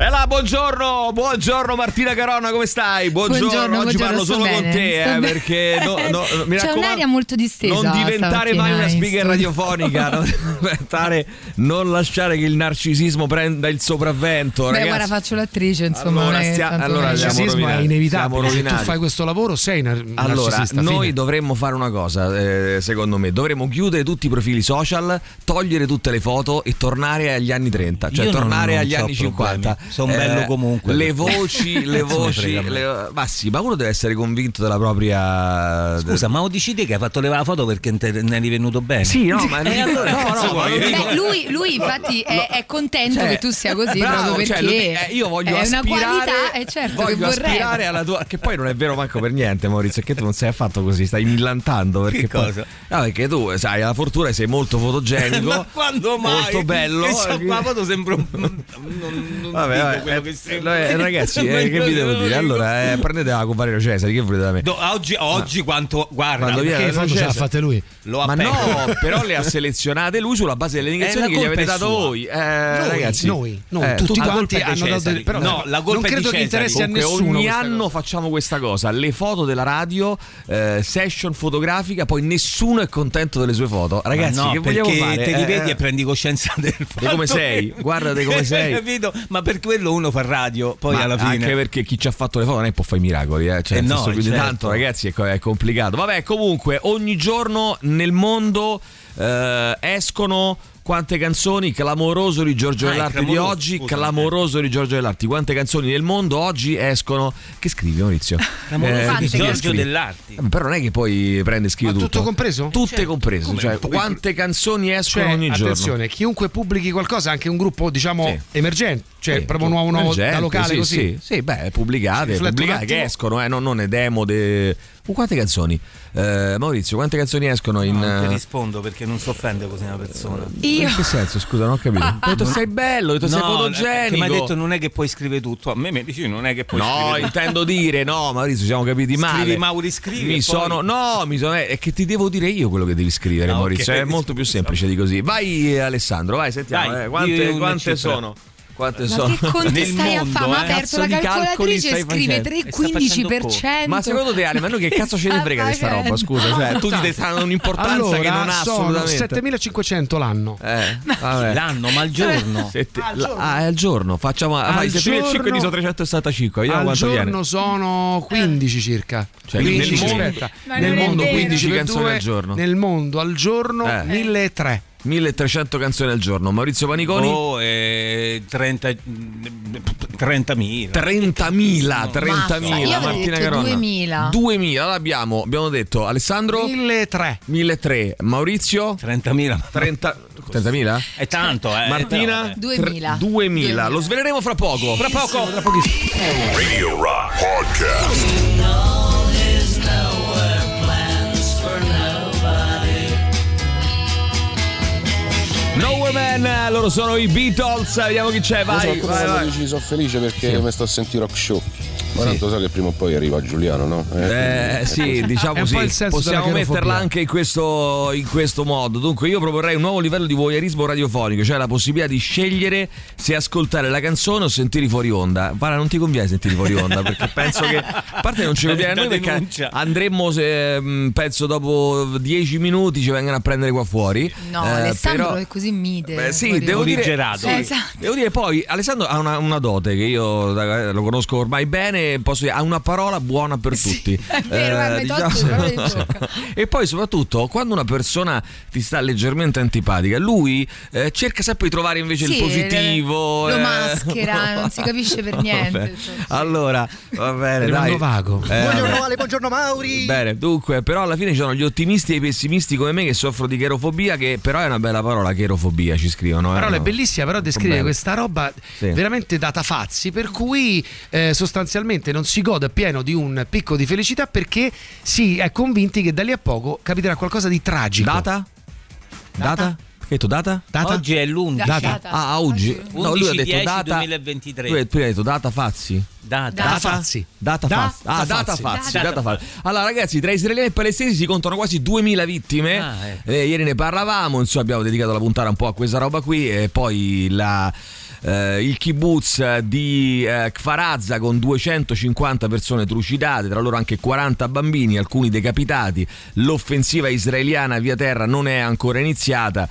E là, buongiorno, buongiorno Martina Caronna, come stai? Buongiorno, Buongiorno, oggi buongiorno, parlo solo con bene, te, sto eh, perché no, no, mi C'è un'aria molto distesa Non diventare mai una speaker radiofonica, non, diventare- non lasciare che il narcisismo prenda il sopravvento, Beh, ragazzi. guarda, faccio l'attrice, insomma. Allora, non è stia- allora, siamo narcisismo è inevitabile. siamo Se tu fai questo lavoro, sei nar- Allora, noi fine. dovremmo fare una cosa, eh, secondo me, dovremmo chiudere tutti i profili social, togliere tutte le foto e tornare agli anni 30, cioè Io non- tornare non agli c'ho anni problemi. 50. Son bello comunque. Le voci, le voci, le- ma sì, ma uno deve essere convinto della propria Scusa, ma dici te che hai fatto levare la foto perché ne eri venuto bene? Sì, no, ma E allora, no, no, Beh, lui, lui infatti è, è contento Cioè, che tu sia così bravo, proprio cioè, perché eh, io voglio è una aspirare, qualità e certo voglio che vorrei aspirare alla tua che poi non è vero manco per niente Maurizio che tu non sei affatto così stai millantando perché Che poi- cosa? no, perché tu sai alla fortuna sei molto fotogenico Ma quando mai? molto bello Che la foto sembra un... non, non Vabbè, vabbè, quello eh, che sembra. eh, ragazzi, eh, che vi devo dire? Allora, eh, prendetela con Valerio Cesari, che volete da me? No, oggi, oggi quanto... Guarda, Quando viene- Perché in fondo ce l'ha Cesare. fatte lui. lo Ma appendo. no, però le ha selezionate lui sulla base delle indicazioni Eh, che gli avete dato voi. Eh, Noi, ragazzi, noi, noi, eh, tutti quanti hanno dato però No, la colpa non credo di che interessi a nessuno ogni anno cosa. facciamo questa cosa, le foto della radio, eh, session fotografica, poi nessuno è contento delle sue foto. Ragazzi, no, che vogliamo perché fare? te li Eh, vedi eh. e prendi coscienza del fatto come che- sei, guardate come sei. Capito? Ma per quello uno fa radio, poi Ma alla fine... Anche perché chi ci ha fatto le foto non è che può fare i miracoli, eh. Cioè, Eh no, senso, certo. tanto, ragazzi, è complicato. Vabbè, comunque, ogni giorno nel mondo eh, escono. Quante canzoni? Clamoroso di Giorgio Ah, Dell'Arte di oggi. scusami. Clamoroso di Giorgio Dell'Arte. Quante canzoni nel mondo oggi escono? Che scrivi, Maurizio? Clamoroso Eh, di Giorgio. Eh, Però non è che poi prende e scrive Ma tutto. tutto compreso? Tutte comprese. Come? Cioè, quante canzoni escono Cioè, ogni giorno? attenzione, chiunque pubblichi qualcosa, anche un gruppo diciamo Sì. emergente, cioè Sì, proprio nuovo, nuovo da locale sì, così. Sì, sì, beh, pubblicate, pubblicate che escono, eh, non, non è demo. De... Uh, quante canzoni? Eh, Maurizio, quante canzoni escono in. Non ti eh, rispondo perché non si offende così una persona. io in che senso? Scusa, non ho capito. Ho detto sei bello, ho detto sei No, fotogenico. che mi hai detto non è che puoi scrivere tutto. A me mi dici non è che puoi No, scrivere tutto. intendo dire, no, Maurizio, ci siamo capiti male. Scrivi, Mauri, scrivi, Mi poi- sono, no, mi sono, è che ti devo dire io quello che devi scrivere, Ah, ok, Maurizio. È molto più semplice di così. Vai, eh, Alessandro, vai, sentiamo. Dai, eh, quante quante cifra. Sono? Quante ma sono? che conti Nel stai a mondo, fare? Ma ha eh. aperto Cazzo la di calcoli calcolatrice stai e scrive facendo? 3 E sta 15%. Ma secondo te, Ale, ma noi che cazzo ce ne frega di sta roba? Scusa, cioè, tu ti dai stanno un'importanza Allora, che non ha sono assolutamente. 7500 l'anno. Eh, vabbè. L'anno, ma il giorno. Sette- la- ah, è al giorno. Facciamo Al fai 7500 giorno- diviso 365. Vediamo Al giorno viene. sono 15 circa. Cioè, 15, nel mondo- aspetta. Nel mondo vero. 15 15 per canzoni al giorno. Nel mondo al giorno Eh. 1300. 1300 canzoni al giorno. Maurizio Paniconi. Oh, eh, 30 30.000. 30.000, 30.000. Mazza, io avrei Martina Caronna. 2000. 2000. Allora abbiamo, abbiamo detto Alessandro 1300. 1.300, Maurizio 30.000. 30 30.000? È tanto, eh. Martina Eh, 2000. 2000. Lo sveleremo fra poco. Fra poco. Radio Rock Podcast. Nowhere Man, loro sono i Beatles. Vediamo chi c'è, Io vai. so vai, vai. dici sono felice perché mi sto a sentire rock show. Ma tanto so che prima o poi arriva Giuliano, no? Eh sì, diciamo sì, possiamo metterla anche in questo, in questo modo. Dunque, io proporrei un nuovo livello di voyeurismo radiofonico, cioè la possibilità di scegliere se ascoltare la canzone o sentire fuori onda. Guarda, non ti conviene sentire fuori onda perché penso che, a parte non ci conviene a noi perché andremmo, se, mh, penso, dopo 10 minuti ci vengono a prendere qua fuori. No, Eh, Alessandro però- è così mite. Beh, sì, devo dire, sì, Esatto. devo dire poi Alessandro ha una, una dote che io eh, lo conosco ormai bene, posso dire, ha una parola buona per tutti. è vero, guarda, mi tolto le parole di bocca. e poi soprattutto quando una persona ti sta leggermente antipatica, lui eh, cerca sempre di trovare invece il Sì, positivo. lo eh. maschera, non si capisce per niente, Vabbè. Allora, va bene, dai. vago. Eh, Buongiorno. Ale, buongiorno Mauri. Bene, dunque, però alla fine ci sono gli ottimisti e i pessimisti come me che soffro di cherofobia, che però è una bella parola, cherofobia, ci scrivono. eh. Parola è No. bellissima, però descrive questa roba Sì. veramente data fazzi, per cui eh, sostanzialmente non si gode appieno di un picco di felicità perché si è convinti che da lì a poco capiterà qualcosa di tragico. Data? Data? Che hai detto data? Data? Oggi è l'11. Da- Data. Ah, oggi. No, lui ha detto 11-10 data. 2023. Lui ha detto data Fazzi. Data. Data Fazzi. Data Da- Fazzi. Ah, da data Fazzi. Fazzi. Data Fazzi. Allora, ragazzi, tra israeliani e palestinesi si contano quasi 2000 vittime. Ah, Eh, ieri ne parlavamo, insomma, abbiamo dedicato la puntata un po' a questa roba qui. E poi la. Eh, il kibbutz di eh, Kfarazza con 250 persone trucidate, tra loro anche 40 bambini, alcuni decapitati. L'offensiva israeliana via terra non è ancora iniziata.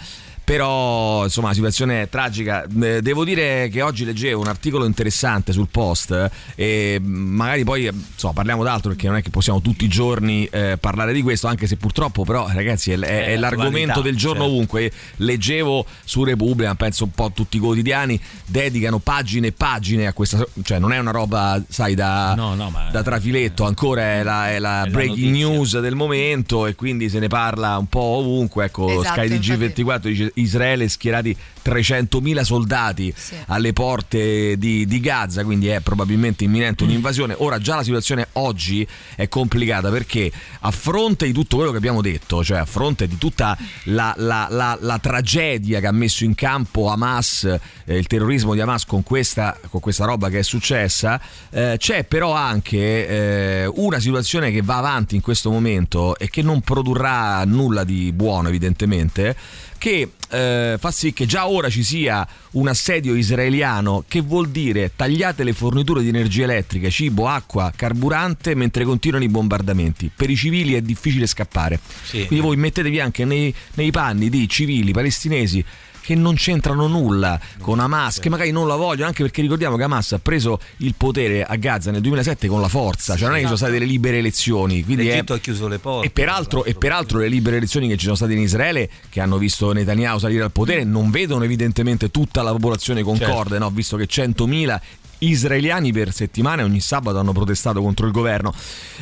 Però insomma la situazione è tragica. Eh, Devo dire che oggi leggevo un articolo interessante sul post eh, e magari poi eh, insomma, parliamo d'altro perché non è che possiamo tutti i giorni eh, parlare di questo, anche se purtroppo però ragazzi è, è- è l'argomento del giorno certo. ovunque. Leggevo su Repubblica, penso un po' tutti i quotidiani dedicano pagine e pagine a questa, cioè non è una roba sai da, No, no, ma- da trafiletto, ancora è la, è la È la breaking notizia. news del momento e quindi se ne parla un po' ovunque. Ecco, Esatto, Sky infatti. TG24 dice Israele schierati 300.000 soldati Sì. alle porte di, di Gaza, quindi è probabilmente imminente un'invasione. Ora già la situazione oggi è complicata perché a fronte di tutto quello che abbiamo detto, cioè a fronte di tutta la, la- la- la tragedia che ha messo in campo Hamas, eh, il terrorismo di Hamas con questa, con questa roba che è successa, eh, c'è però anche eh, una situazione che va avanti in questo momento e che non produrrà nulla di buono evidentemente che eh, fa sì che già ora ci sia un assedio israeliano che vuol dire tagliate le forniture di energia elettrica, cibo, acqua, carburante mentre continuano i bombardamenti. Per i civili è difficile scappare. Sì. Quindi voi mettetevi anche nei, nei panni di civili palestinesi che non c'entrano nulla con Hamas, che magari non la vogliono, anche perché ricordiamo che Hamas ha preso il potere a Gaza nel 2007 con la forza, cioè non è che ci sono state delle libere elezioni. Quindi è, L'Egitto ha chiuso le porte. e peraltro, e peraltro le libere elezioni che ci sono state in Israele, che hanno visto Netanyahu salire al potere, non vedono evidentemente tutta la popolazione concorde, no? visto che 100.000 israeliani per settimane ogni sabato hanno protestato contro il governo.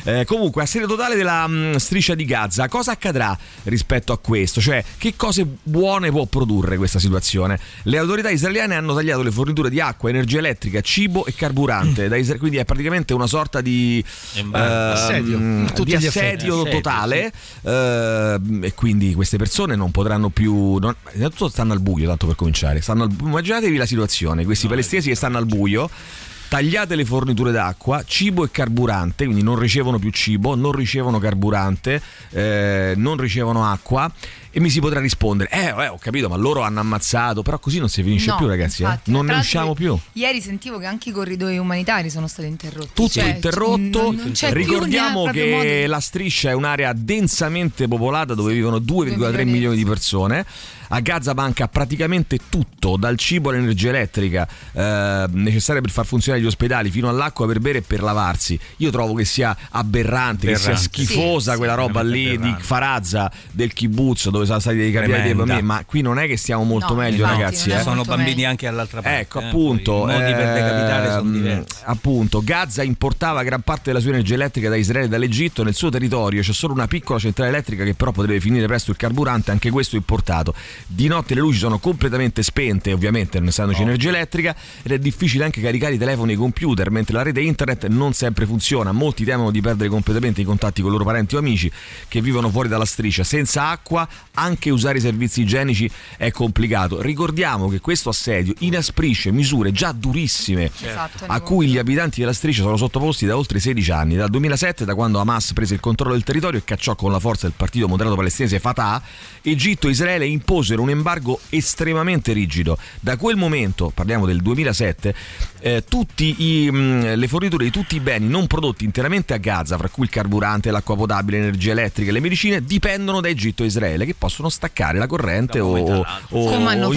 Eh, comunque, assedio totale della mh, striscia di Gaza, cosa accadrà rispetto a questo? Cioè, che cose buone può produrre questa situazione? Le autorità israeliane hanno tagliato le forniture di acqua, energia elettrica, cibo e carburante, Isra- quindi è praticamente una sorta di ehm, Assedio, a tutti di assedio. Assedio, totale. ehm, e quindi queste persone non potranno più non, innanzitutto stanno al buio tanto per cominciare. Stanno al, immaginatevi la situazione. Questi palestinesi che stanno al buio tagliate le forniture d'acqua, cibo e carburante, quindi non ricevono più cibo, non ricevono carburante, eh, non ricevono acqua e mi si potrà rispondere, eh, eh, ho capito, ma loro hanno ammazzato, però così non si finisce No, più ragazzi, eh. infatti. non Tra ne usciamo più. Ieri sentivo che anche i corridoi umanitari sono stati interrotti. Tutto Cioè, interrotto. non- non Ricordiamo che modo- la striscia è un'area densamente popolata dove vivono 2,3 milioni. milioni di persone. A Gaza manca praticamente tutto, dal cibo all'energia elettrica eh, necessaria per far funzionare gli ospedali, fino all'acqua per bere e per lavarsi. Io trovo che sia aberrante, che sia Aberrante. schifosa Sì, quella roba lì di aberrante. Farazza, del kibbutz, dove sono stati dei Tremenda. bambini. Ma qui non è che stiamo molto No, meglio, infatti, ragazzi. eh. Sono bambini meglio. anche all'altra parte. Ecco, eh, appunto. poi I modi per decapitare sono ehm, diversi. Appunto, Gaza importava gran parte della sua energia elettrica da Israele e dall'Egitto. Nel suo territorio c'è solo una piccola centrale elettrica che però potrebbe finire presto il carburante, anche questo importato. Di notte le luci sono completamente spente, ovviamente non essendoci energia elettrica, ed è difficile anche caricare i telefoni e i computer, mentre la rete internet non sempre funziona. Molti temono di perdere completamente i contatti con i loro parenti o amici che vivono fuori dalla striscia. Senza acqua, anche usare i servizi igienici è complicato. Ricordiamo che questo assedio inasprisce misure già durissime Esatto, a cui gli abitanti della striscia sono sottoposti da oltre 16 anni. Dal 2007, da quando Hamas prese il controllo del territorio e cacciò con la forza il partito moderato palestinese Fatah, Egitto e Israele imposero un embargo estremamente rigido. Da quel momento, parliamo del 2007, eh, tutti i, mh, le forniture di tutti i beni non prodotti interamente a Gaza, fra cui il carburante, l'acqua potabile, l'energia elettrica e le medicine, dipendono da Egitto e Israele che possono staccare la corrente o, o- o-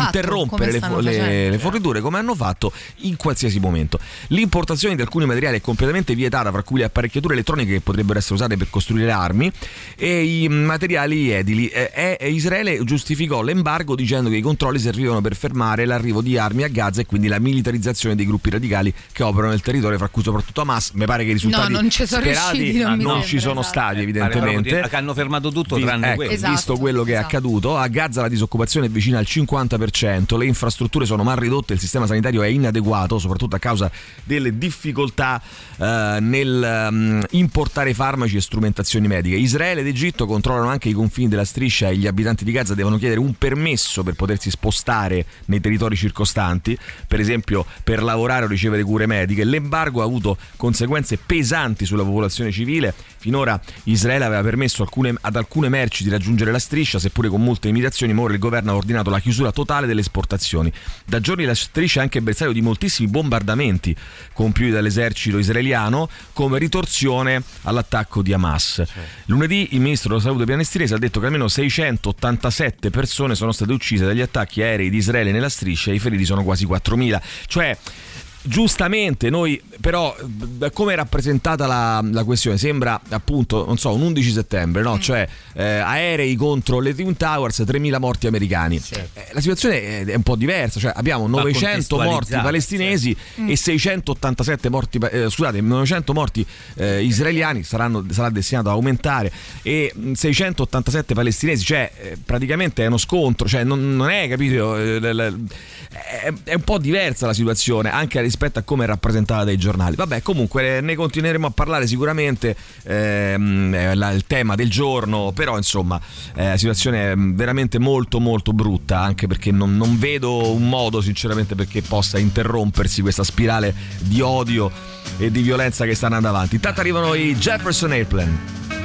interrompere le, le- le forniture come hanno fatto in qualsiasi momento. L'importazione di alcuni materiali è completamente vietata, fra cui le apparecchiature elettroniche che potrebbero essere usate per costruire armi e i materiali edili. Eh, eh, Israele giustificò l'embargo dicendo che i controlli servivano per fermare l'arrivo di armi a Gaza e quindi la militarizzazione dei gruppi radicali che operano nel territorio, fra cui soprattutto Hamas. Mi pare che i risultati No, non ci sono sperati riusciti, non non ci sono esatto. stati, proprio evidentemente. che hanno fermato tutto Vi- tranne ecco, quello. Esatto, visto quello che è esatto. accaduto, a Gaza la disoccupazione è vicina al 50%, le infrastrutture sono mal ridotte, il sistema sanitario è inadeguato, soprattutto a causa delle difficoltà eh, nel mm, importare farmaci e strumentazioni mediche. Israele ed Egitto controllano anche i confini della striscia e gli abitanti di Gaza devono chiedere un permesso per potersi spostare nei territori circostanti, per esempio per lavorare o ricevere cure mediche. L'embargo ha avuto conseguenze pesanti sulla popolazione civile. Finora Israele aveva permesso alcune- ad alcune merci di raggiungere la striscia, seppure con molte limitazioni, ma ora il governo ha ordinato la chiusura totale delle esportazioni. Da giorni la striscia è anche bersaglio di moltissimi bombardamenti compiuti dall'esercito israeliano come ritorsione all'attacco di Hamas. Lunedì il ministro della salute palestinese ha detto che almeno 687 persone sono state uccise dagli attacchi aerei di Israele nella striscia e i feriti sono quasi 4.000. Cioè, Giustamente, noi però, come è rappresentata la, la questione, sembra appunto, non so, un 11 settembre, no? Cioè eh, aerei contro le Twin Towers, 3.000 morti americani. Eh, la situazione è, è un po' diversa, cioè abbiamo 900 morti palestinesi e 687 morti, pa- eh, scusate, 900 morti eh, israeliani, saranno, sarà destinato ad aumentare e mh, 687 palestinesi, cioè eh, praticamente è uno scontro, cioè non, non è, capito? Eh, è, è un po' diversa la situazione anche rispetto a come è rappresentata dai giornali. Vabbè, comunque eh, ne continueremo a parlare sicuramente, ehm, è la- il tema del giorno, però insomma eh, situazione è veramente molto molto brutta, anche perché non, non vedo un modo sinceramente perché possa interrompersi questa spirale di odio e di violenza che sta andando avanti. Intanto arrivano i Jefferson Airplane.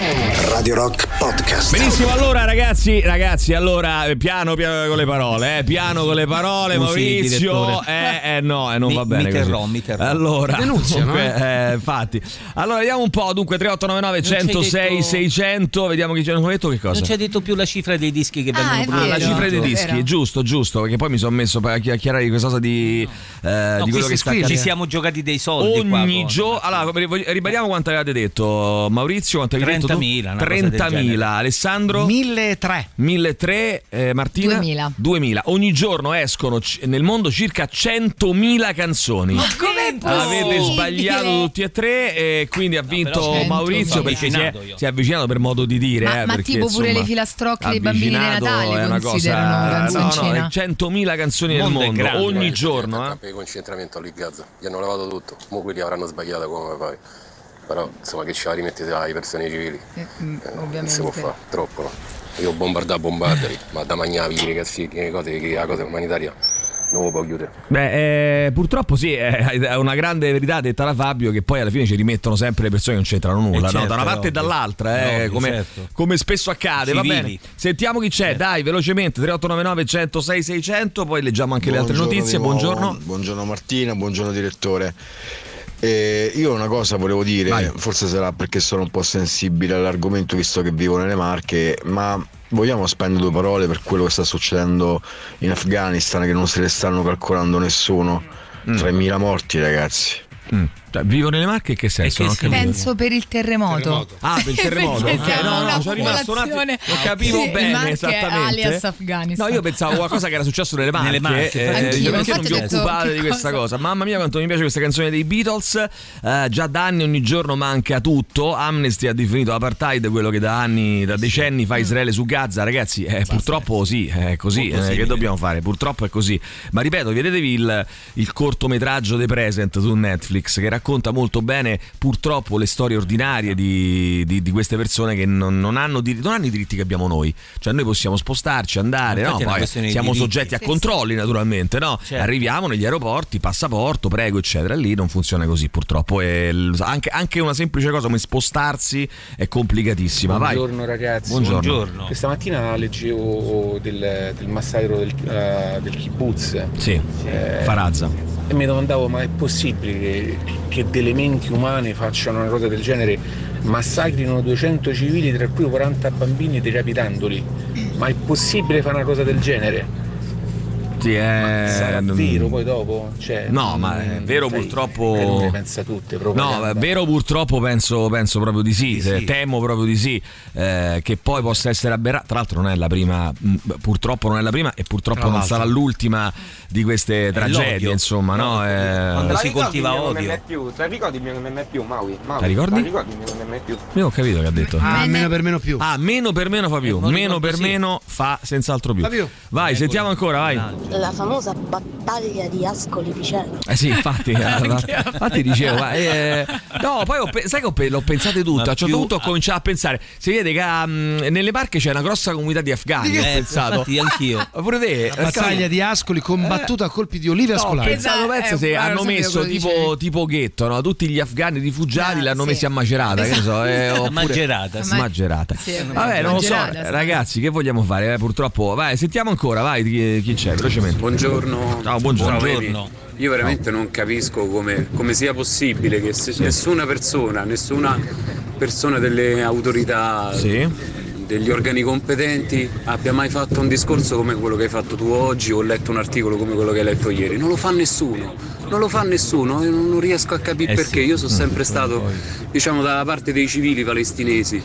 Radio Rock Podcast. Benissimo, allora ragazzi, ragazzi, allora piano piano con le parole, eh, piano con le parole, Maurizio. Eh, eh, no, eh, non Mi- va bene. mi così. terrò, mi terrò. Allora, Denunziano, dunque, eh, infatti. Allora, vediamo un po', dunque 3899 Non ci 106 hai detto- 600, vediamo chi ci hanno detto che cosa. Non ci hai detto più la cifra dei dischi che Ah, vengono Ah, prodotti. la vero. cifra dei Vero. dischi, giusto, giusto, perché poi mi sono messo a chiacchierare di questa cosa di, eh, No, di quello che sta ci siamo giocati dei soldi qua, Ogni giorno, allora ribadiamo quanto avevate detto, Maurizio. Quanto avevi detto? Tu? 30.000, una cosa del 30.000, genere. Alessandro. 1003. 1.300, eh, Martina? 2000. 2000. Ogni giorno escono c- nel mondo circa 100.000 canzoni. Com'è Avete possibile? sbagliato tutti e tre e quindi ha vinto cento, Maurizio perché si è, si è avvicinato per modo di dire. Ma- eh, ma perché, tipo pure insomma, le filastrocche dei bambini avvicinato Natali è una considerano cosa, no, canzoncina? no, 100.000 canzoni nel mondo mondo grande, ogni eh. giorno. Eh. campo di concentramento lì Gaza, gli hanno lavato tutto, mo quelli avranno sbagliato come poi. Però insomma che ce la rimettete ai persone civili? Eh, mm, Eh, Non si può fare, troppo no. Io bombardato bombardari, ma da mangiare i ragazzi, le cose che la cosa umanitaria non lo può chiudere. Beh, eh, purtroppo sì, è è una grande verità detta da Fabio che poi alla fine ci rimettono sempre le persone che non c'entrano nulla, Eh, no? certo, da una parte e dall'altra, eh, Ovvio, come, certo. come spesso accade. Va Civili. bene, sentiamo chi c'è, dai, velocemente, 3899 106 600, poi leggiamo anche le altre Buongiorno notizie. Buongiorno. Buongiorno Martina, buongiorno direttore. Eh, io una cosa volevo dire, Vai. forse sarà perché sono un po' sensibile all'argomento visto che vivo nelle Marche, ma vogliamo spendere due parole per quello che sta succedendo in Afghanistan che non se ne stanno calcolando nessuno. 3.000 morti ragazzi. Mm. Cioè, vivo nelle Marche in che senso? che sì. Penso per il terremoto. Ah, per il terremoto. Ok, no, no, sono rimasto un attimo. Non capivo Sì, bene esattamente. alias Afghanistan. No, io pensavo qualcosa che era successo nelle Marche. Nelle Marche, eh, Anch'io, perché non vi occupate di questa cosa? Mamma mia, quanto mi piace questa canzone dei Beatles. Eh, già da anni ogni giorno manca tutto. Amnesty ha definito apartheid quello che da anni, da decenni fa Israele su Gaza. Ragazzi, eh, purtroppo sì, è così. Eh, che dobbiamo fare? Purtroppo è così. Ma ripeto, vedetevi il, il cortometraggio The Present su Netflix che racconta molto bene purtroppo le storie ordinarie di, di- di queste persone che non, non hanno, diritti, non hanno i diritti che abbiamo noi. Cioè noi possiamo spostarci, andare, no? Siamo soggetti a controlli naturalmente, no? Certo. Arriviamo negli aeroporti, passaporto, prego, eccetera. Lì non funziona così purtroppo. E anche, anche una semplice cosa come spostarsi è complicatissima. Vai. Buongiorno ragazzi. Buongiorno. Buongiorno. Questa mattina leggevo del, del massacro del, eh, del kibbutz Sì, eh, Farazza. e mi domandavo ma è possibile che, che delle menti umane facciano una cosa del genere? Massacrino 200 civili, tra cui 40 bambini decapitandoli. Ma è possibile fare una cosa del genere? Sì, è... Sarà vero poi dopo? Cioè, No, ma è mm, vero sai, purtroppo- eh, le pensa tutte, No, è vero purtroppo penso, penso proprio di sì, Di se- sì. temo proprio di sì, eh, che poi possa essere aberrato, tra l'altro non è la prima, mh, purtroppo non è la prima e purtroppo Tra non l'altro. sarà l'ultima di queste tragedie, l'odio. insomma, no? No, Eh, quando si coltiva odio. più, te ricordi il mio non è più, Maui? Maui Te ricordi? ricordi il mio non è più? Io ho capito che ha detto. Ah, Bene. meno per meno più. Ah, meno per meno fa più, Eh, meno per sì. meno fa senz'altro più. Fa più. Vai, sentiamo ancora, vai. La famosa battaglia di Ascoli Piceno. Eh sì, infatti, eh, infatti dicevo, ma, eh, no, poi ho sai che ho pe- l'ho. A un certo punto ho cominciato a pensare, si vede che mh, nelle Marche c'è una grossa comunità di afghani. ho Eh, pensato, infatti, anch'io. Pure te, La battaglia di Ascoli combattuta a colpi di olive No, ho pensato, pensa Eh, se hanno messo che tipo, tipo ghetto, no? tutti gli afghani rifugiati Ah, l'hanno sì. messi a Macerata, che ne so, eh, oppure- Magerata, sì. Magerata. Sì, Vabbè, non lo so, ragazzi, che vogliamo fare? Eh, purtroppo, vai, sentiamo ancora, vai, chi, chi c'è, velocemente. Buongiorno. Ciao, buongiorno. Buongiorno. Io veramente non capisco come, come sia possibile che se- nessuna persona, nessuna persona delle autorità, Sì. degli organi competenti abbia mai fatto un discorso come quello che hai fatto tu oggi o letto un articolo come quello che hai letto ieri. Non lo fa nessuno. Non lo fa nessuno e non non riesco a capire Eh perché. sì. Io sono sempre stato, diciamo, dalla parte dei civili palestinesi.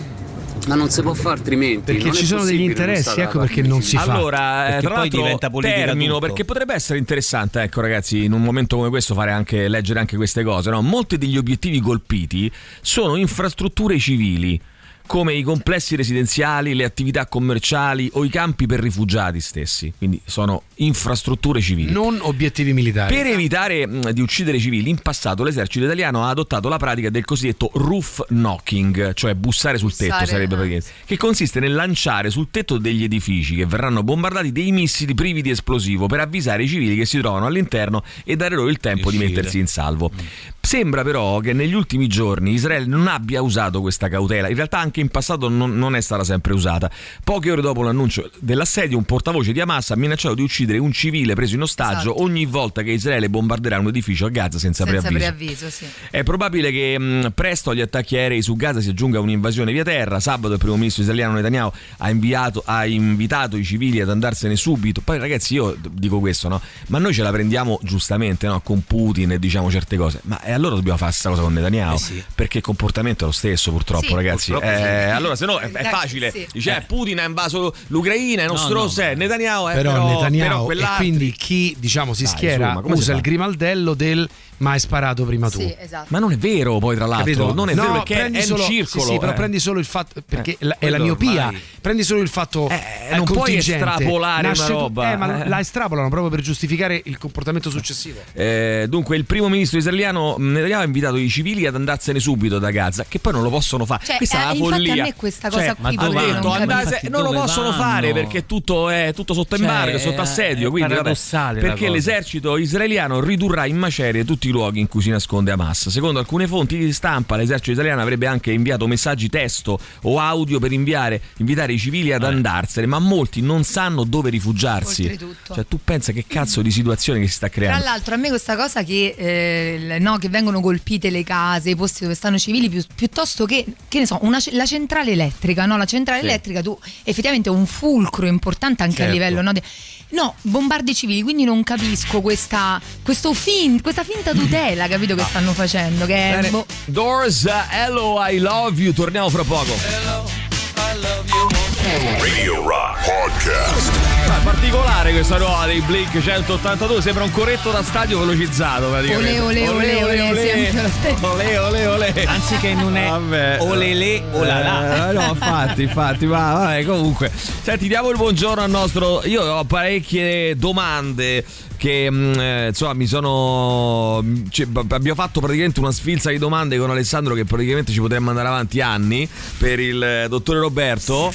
Ma non si può fare altrimenti. Perché non ci sono degli interessi, ecco perché non si fa. Allora, eh, Perché tra poi diventa politica termino tutto. perché potrebbe essere interessante, ecco ragazzi, in un momento come questo fare anche leggere anche queste cose, no? Molti degli obiettivi colpiti sono infrastrutture civili come i complessi residenziali, le attività commerciali o i campi per rifugiati stessi, quindi sono infrastrutture civili. Non obiettivi militari. Per evitare mh, di uccidere i civili, in passato l'esercito italiano ha adottato la pratica del cosiddetto roof knocking, cioè bussare sul tetto, Bussare, sarebbe ah. praticamente, che consiste nel lanciare sul tetto degli edifici che verranno bombardati dei missili privi di esplosivo per avvisare i civili che si trovano all'interno e dare loro il tempo di Uscire. mettersi in salvo. Sembra però che negli ultimi giorni Israele non abbia usato questa cautela, in realtà anche in passato non, non è stata sempre usata. Poche ore dopo l'annuncio dell'assedio, un portavoce di Hamas ha minacciato di uccidere un civile preso in ostaggio Esatto. ogni volta che Israele bombarderà un edificio a Gaza senza, Senza preavviso. preavviso, sì. È probabile che mh, presto agli attacchi aerei su Gaza si aggiunga un'invasione via terra. Sabato il primo ministro israeliano Netanyahu ha, inviato- ha invitato i civili ad andarsene subito. Poi ragazzi io dico questo, no? Ma noi ce la prendiamo giustamente no? con Putin e diciamo certe cose. Ma e allora dobbiamo fare questa cosa con Netanyahu? Eh sì. Perché il comportamento è lo stesso purtroppo Sì, ragazzi. purtroppo. Eh, allora se no è, è facile. sì. Dice eh, Putin ha invaso l'Ucraina, è No, nostro no. se Netanyahu è però, però, Netanyahu però e quindi chi diciamo si Dai, schiera si usa il grimaldello del ma hai sparato prima tu. Sì, esatto. Ma non è vero poi tra l'altro, Capito? non è No, vero perché è solo, un circolo. Sì, sì, però eh. prendi solo il fatto perché la- è la miopia. ormai- Prendi solo il fatto Eh, è non puoi estrapolare Nasce una tu- roba, eh, ma eh. la estrapolano proprio per giustificare il comportamento successivo. Eh, dunque, il primo ministro israeliano Netanyahu ha invitato i civili ad andarsene subito da Gaza, che poi non lo possono fare. Cioè, Questa eh, è la infatti follia. a me questa Cioè, cosa qui ha dove detto, vanno? andate- non lo possono vanno? fare perché tutto è tutto sotto Cioè, embargo, sotto assedio. Quindi, vabbè, perché l'esercito israeliano ridurrà in macerie tutti i luoghi in cui si nasconde Hamas. Secondo alcune fonti di stampa, l'esercito italiano avrebbe anche inviato messaggi testo o audio per inviare, invitare i civili Eh. ad andarsene, ma molti non sanno dove rifugiarsi. Oltretutto. Cioè, tu pensa che cazzo di situazione che si sta Tra creando? l'altro a me questa cosa che, eh, no, che vengono colpite le case, i posti dove stanno civili, più- piuttosto che, che ne so, una la centrale elettrica, no? La centrale Sì. elettrica tu effettivamente è un fulcro importante anche a Certo. livello no, no, bombardi civili, quindi non capisco questa, questo fin- questa finta tutela, capito, che stanno facendo. Che è, boh, Doors, uh, Hello, I Love You. Torniamo fra poco. Radio Rock Podcast. Ma è particolare questa nuova dei Blink 182. Sembra un corretto da stadio velocizzato praticamente. Ole, ole, ole, ole. Ole, ole, ole. Anziché non è Vabbè. olele o la la. Eh, no, infatti, infatti, ma vabbè, comunque. Senti, diamo il buongiorno al nostro. Io ho parecchie domande che mh, eh, insomma mi sono cioè, abbiamo fatto praticamente una sfilza di domande con Alessandro che praticamente ci potremmo andare avanti anni per il eh, dottore Roberto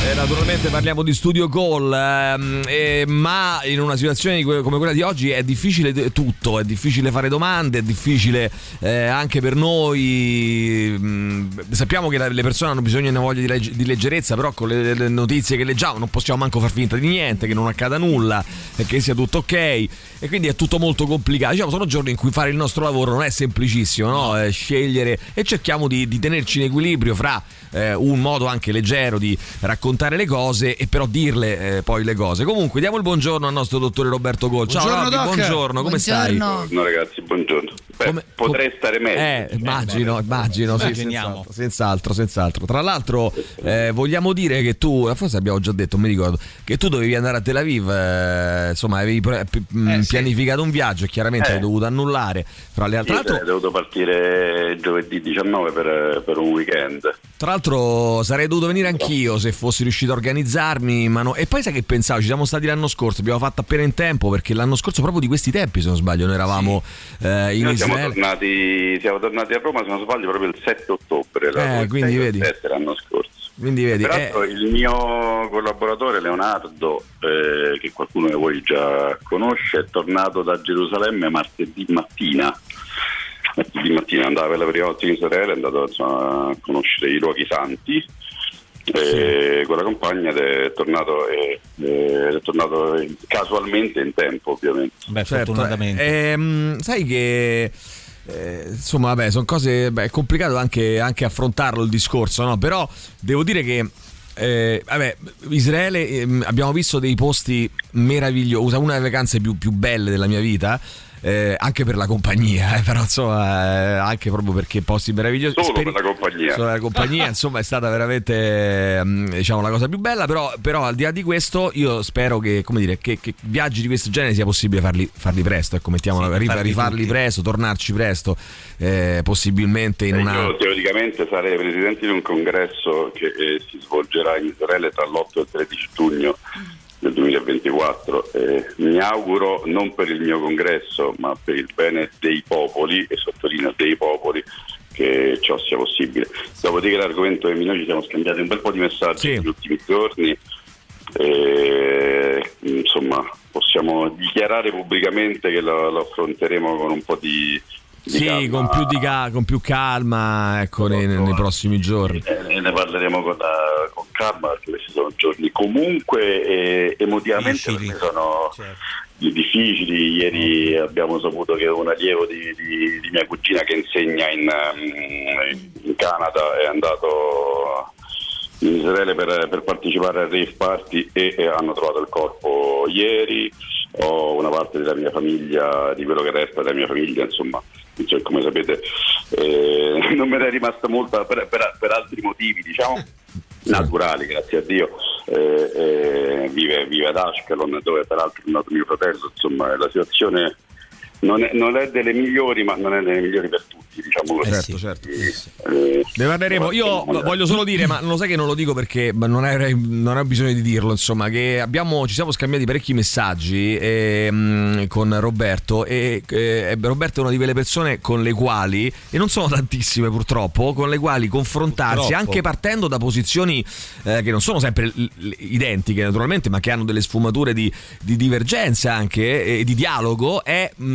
Eh, naturalmente parliamo di studio call ehm, eh, ma in una situazione come quella di oggi è difficile tutto è difficile fare domande è difficile eh, anche per noi mh, sappiamo che la- le persone hanno bisogno e una voglia di, legge- di leggerezza però con le, le notizie che leggiamo non possiamo manco far finta di niente che non accada nulla che sia tutto ok e quindi è tutto molto complicato diciamo sono giorni in cui fare il nostro lavoro non è semplicissimo no? Eh, scegliere e cerchiamo di, di tenerci in equilibrio fra eh, un modo anche leggero di raccontare le cose e però dirle eh, poi le cose comunque diamo il buongiorno al nostro dottore Roberto Gol ciao Buongiorno, Robby, Doc. buongiorno come stai? Buongiorno. No ragazzi, buongiorno. Come- potrei stare meglio. Eh, immagino, immagino, sì, senz'altro, senz'altro, senz'altro. Tra l'altro, eh, vogliamo dire che tu, forse abbiamo già detto, mi ricordo, che tu dovevi andare a Tel Aviv, eh, insomma, avevi pre- p- mh, pianificato un viaggio e chiaramente Eh. hai dovuto annullare. Fra le altre, Io tra l'altro, sarei dovuto partire giovedì 19 per, per un weekend. tra l'altro sarei dovuto venire anch'io se fossi riuscito a organizzarmi. Ma no- E poi sai che pensavo, ci siamo stati l'anno scorso, abbiamo fatto appena in tempo perché l'anno scorso proprio di questi tempi, se non sbaglio, noi eravamo eh, in Noi siamo tornati, siamo tornati a Roma, se non sbaglio, proprio il 7 ottobre. Eh, quindi il vedi. 7 l'anno scorso. Quindi vedi, Peraltro eh, il mio collaboratore Leonardo, eh, che qualcuno di voi già conosce, è tornato da Gerusalemme martedì mattina. Martedì mattina andava per la prima volta in Israele, è andato insomma, a conoscere i luoghi santi eh, con la compagna ed è tornato, eh, eh, è tornato casualmente in tempo ovviamente. Beh, Certo, fortunatamente. ehm, sai che eh, insomma, vabbè, sono cose. beh, è complicato anche, anche affrontarlo il discorso, no? Però devo dire che. eh, vabbè, Israele ehm, abbiamo visto dei posti meravigliosi, una delle vacanze più, più belle della mia vita. Eh, anche per la compagnia, eh, però insomma, eh, anche proprio perché posti meravigliosi. Solo Speri- per la compagnia. Solo per la compagnia, insomma, è stata veramente ehm, diciamo, la cosa più bella. Però, però al di là di questo, io spero che, come dire, che, che viaggi di questo genere sia possibile farli, farli presto. Ecco, mettiamola, Sì, ri- farli rifarli tutti. presto, tornarci presto, eh, possibilmente in Eh, una. Io teoricamente sarei presidente di un congresso che eh, si svolgerà in Israele tra l'8 e il 13 giugno del 2024. Eh, mi auguro non per il mio congresso, ma per il bene dei popoli, e sottolineo dei popoli, che ciò sia possibile. Dopodiché l'argomento che noi ci siamo scambiati un bel po' di messaggi negli ultimi giorni. eh, insomma, possiamo dichiarare pubblicamente che lo, lo affronteremo con un po' di, Sì, con più, di ca- con più calma, ecco, nei, nei prossimi giorni. Eh, ne parleremo con, eh, perché questi sono giorni comunque eh, emotivamente sono difficili. Ieri abbiamo saputo che un allievo di, di- di mia cugina che insegna in, ehm, in Canada è andato in Israele per, per partecipare al rave party e, e hanno trovato il corpo ieri. Ho una parte della mia famiglia, di quello che resta della mia famiglia, insomma, cioè, come sapete, eh, non me ne è rimasta molta per, per- per altri motivi, diciamo, naturali, grazie a Dio. Eh, eh, vive, vive ad Ashkelon, dove peraltro è nato mio fratello, insomma, la situazione non è, non è delle migliori, ma non è delle migliori per tutti, diciamo così. Certo, certo. Eh, Ne parleremo. Io voglio solo dire, ma non lo sai che non lo dico perché non, avrei- non ho bisogno di dirlo, insomma, che abbiamo, ci siamo scambiati parecchi messaggi ehm, con Roberto e eh, Roberto è una di quelle persone con le quali, e non sono tantissime purtroppo, con le quali confrontarsi Purtroppo. anche partendo da posizioni eh, che non sono sempre l- l- identiche naturalmente, ma che hanno delle sfumature di, di divergenza anche e di dialogo, è mh,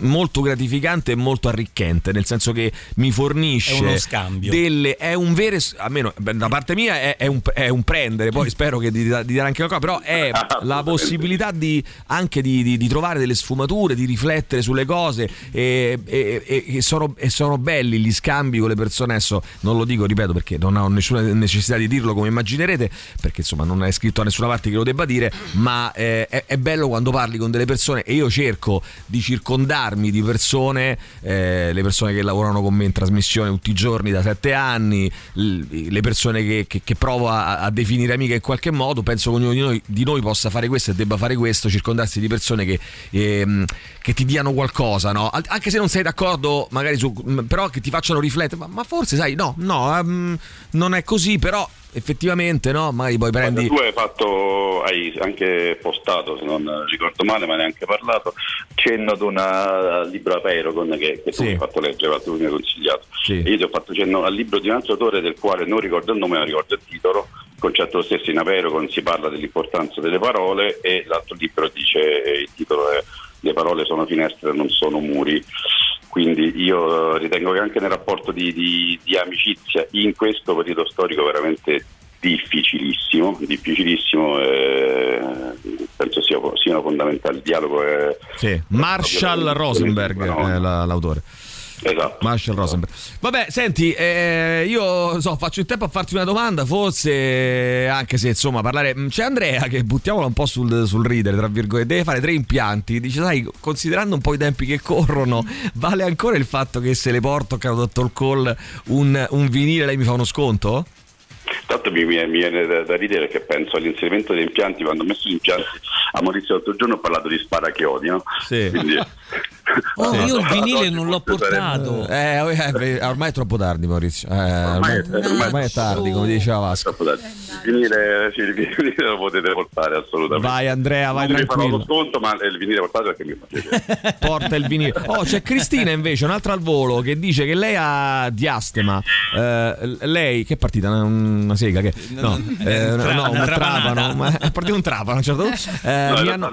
molto gratificante e molto arricchente, nel senso che mi fornisce È uno scambio. delle è un vero almeno da parte mia è, è un, è un prendere poi spero che di, di dare anche qualcosa però è la possibilità di anche di, di- di trovare delle sfumature di riflettere sulle cose e, e- e- sono, e sono belli gli scambi con le persone adesso non lo dico ripeto perché non ho nessuna necessità di dirlo come immaginerete perché insomma non è scritto da nessuna parte che lo debba dire ma eh, è, è bello quando parli con delle persone e io cerco di circondarmi di persone eh, le persone che lavorano con me in trasmissione tutti i giorni da sette anni le persone che, che- che provo a, a definire amiche in qualche modo penso che ognuno di noi, di noi possa fare questo e debba fare questo circondarsi di persone che, ehm, che ti diano qualcosa no? Anche se non sei d'accordo magari su però che ti facciano riflettere ma, ma forse sai no no ehm, non è così però effettivamente no magari poi prendi Tu hai fatto, hai anche postato, se non ricordo male, ma neanche parlato, cenno ad una libro Aperogon che, che tu Sì. mi hai fatto leggere, tu mi hai consigliato. Sì. E io ti ho fatto cenno al libro di un altro autore del quale non ricordo il nome, ma ricordo il titolo. Il concetto lo stesso in Aperogon si parla dell'importanza delle parole e l'altro libro dice, eh, il titolo è Le parole sono finestre, non sono muri. Quindi io eh, ritengo che anche nel rapporto di, di- di amicizia in questo periodo storico veramente difficilissimo, difficilissimo eh, penso sia, siano fondamentali. Il dialogo è Sì, Marshall Rosenberg no? è la- l'autore Esatto. Marshall Rosenberg. Vabbè, senti, eh, io so, faccio in tempo a farti una domanda, forse anche se insomma parlare. C'è Andrea che buttiamola un po' sul, sul ridere, tra virgolette, deve fare tre impianti. Dice, sai, considerando un po' i tempi che corrono, vale ancora il fatto che se le porto a Dottor Call un, un vinile lei mi fa uno sconto? Tanto mi, mi viene da, da, ridere che penso all'inserimento degli impianti, quando ho messo gli impianti a Maurizio l'altro giorno ho parlato di sparachiodi, no? Sì. Quindi, Oh, sì. io il vinile No, non l'ho portato. Eh, eh, ormai è troppo tardi, Maurizio. Eh, ormai, ormai- ormai è tardi, come diceva Vasco. Il vinile, sì, il vinile lo potete portare assolutamente. Vai Andrea, vai non mi farò tranquillo. lo sconto, ma il vinile portato perché mi fa piacere. porta il vinile. Oh, c'è Cristina invece, un'altra al volo, che dice che lei ha diastema. Eh, lei, che partita? Una, una sega? Che, no, eh, no, no, un una trapano. Ma è partito un trapano certo. Eh, no, mia no.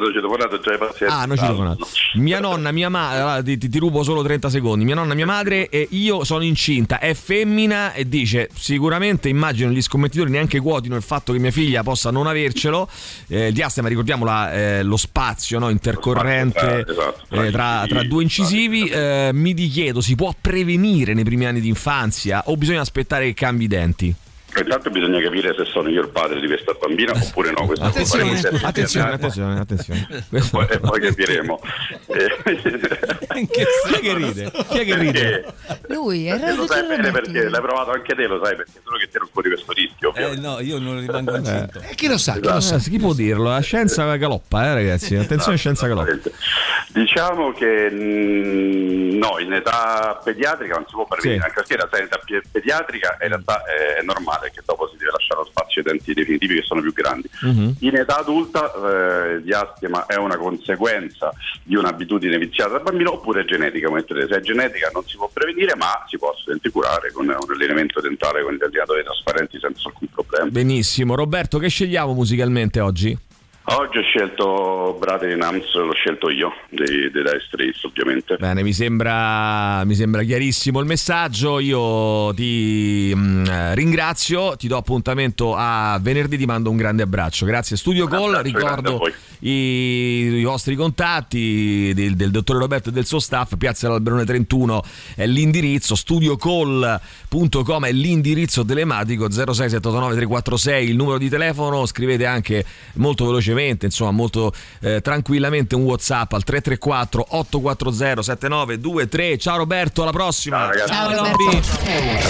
Ah, non ci telefonato. Mia nonna, mia madre, ti, ti- ti rubo solo 30 secondi. Mia nonna, mia madre e io sono incinta, è femmina e dice sicuramente immagino gli scommettitori neanche quotino il fatto che mia figlia possa non avercelo. Eh, diastema, ricordiamo la- eh, lo spazio no, intercorrente Lo spazio tra- esatto, tra eh, tra, tra due incisivi. Eh, mi chiedo, si può prevenire nei primi anni di infanzia o bisogna aspettare che cambi i denti? Intanto bisogna capire se sono io il padre di questa bambina oppure no. Questo Attenzione, lo faremo in attenzione, attenzione, attenzione. E poi, e poi capiremo. Eh, Chi è che ride? Chi è che ride? Lui è lo sai bene perché l'hai provato anche te, lo sai perché solo che te non corri questo rischio. Eh, no, io non rimango incinto. E chi lo sa? Chi lo sa? Eh, chi può dirlo? La scienza galoppa, eh, ragazzi. Attenzione, scienza galoppa. Diciamo che mh, no, in età pediatrica non si può prevenire, Sì. anche perché in età in età pe- pediatrica in realtà è, è normale che dopo si deve lasciare lo spazio ai denti definitivi che sono più grandi. Mhm. In età adulta eh, il diastema è una conseguenza di un'abitudine viziata dal bambino oppure è genetica, vedete. se è genetica non si può prevenire ma si può curare con un allenamento dentale con gli allineatori trasparenti senza alcun problema. Benissimo. Roberto, che scegliamo musicalmente oggi? Oggi ho scelto Brother in Arms, l'ho scelto io, dei, dei Dire Straits ovviamente. Bene, mi sembra, mi sembra chiarissimo il messaggio. Io ti mm, eh, ringrazio, ti do appuntamento a venerdì, ti mando un grande abbraccio. Grazie Studio a ricordo. I, i vostri contatti del, del dottore Roberto e del suo staff, Piazza dell'Alberone 31 è l'indirizzo, studiocall.com è l'indirizzo telematico 06789 346 il numero di telefono, scrivete anche molto velocemente, insomma molto eh, tranquillamente un Whatsapp al 334 840 7923. Ciao Roberto, alla prossima. Ciao Roberto.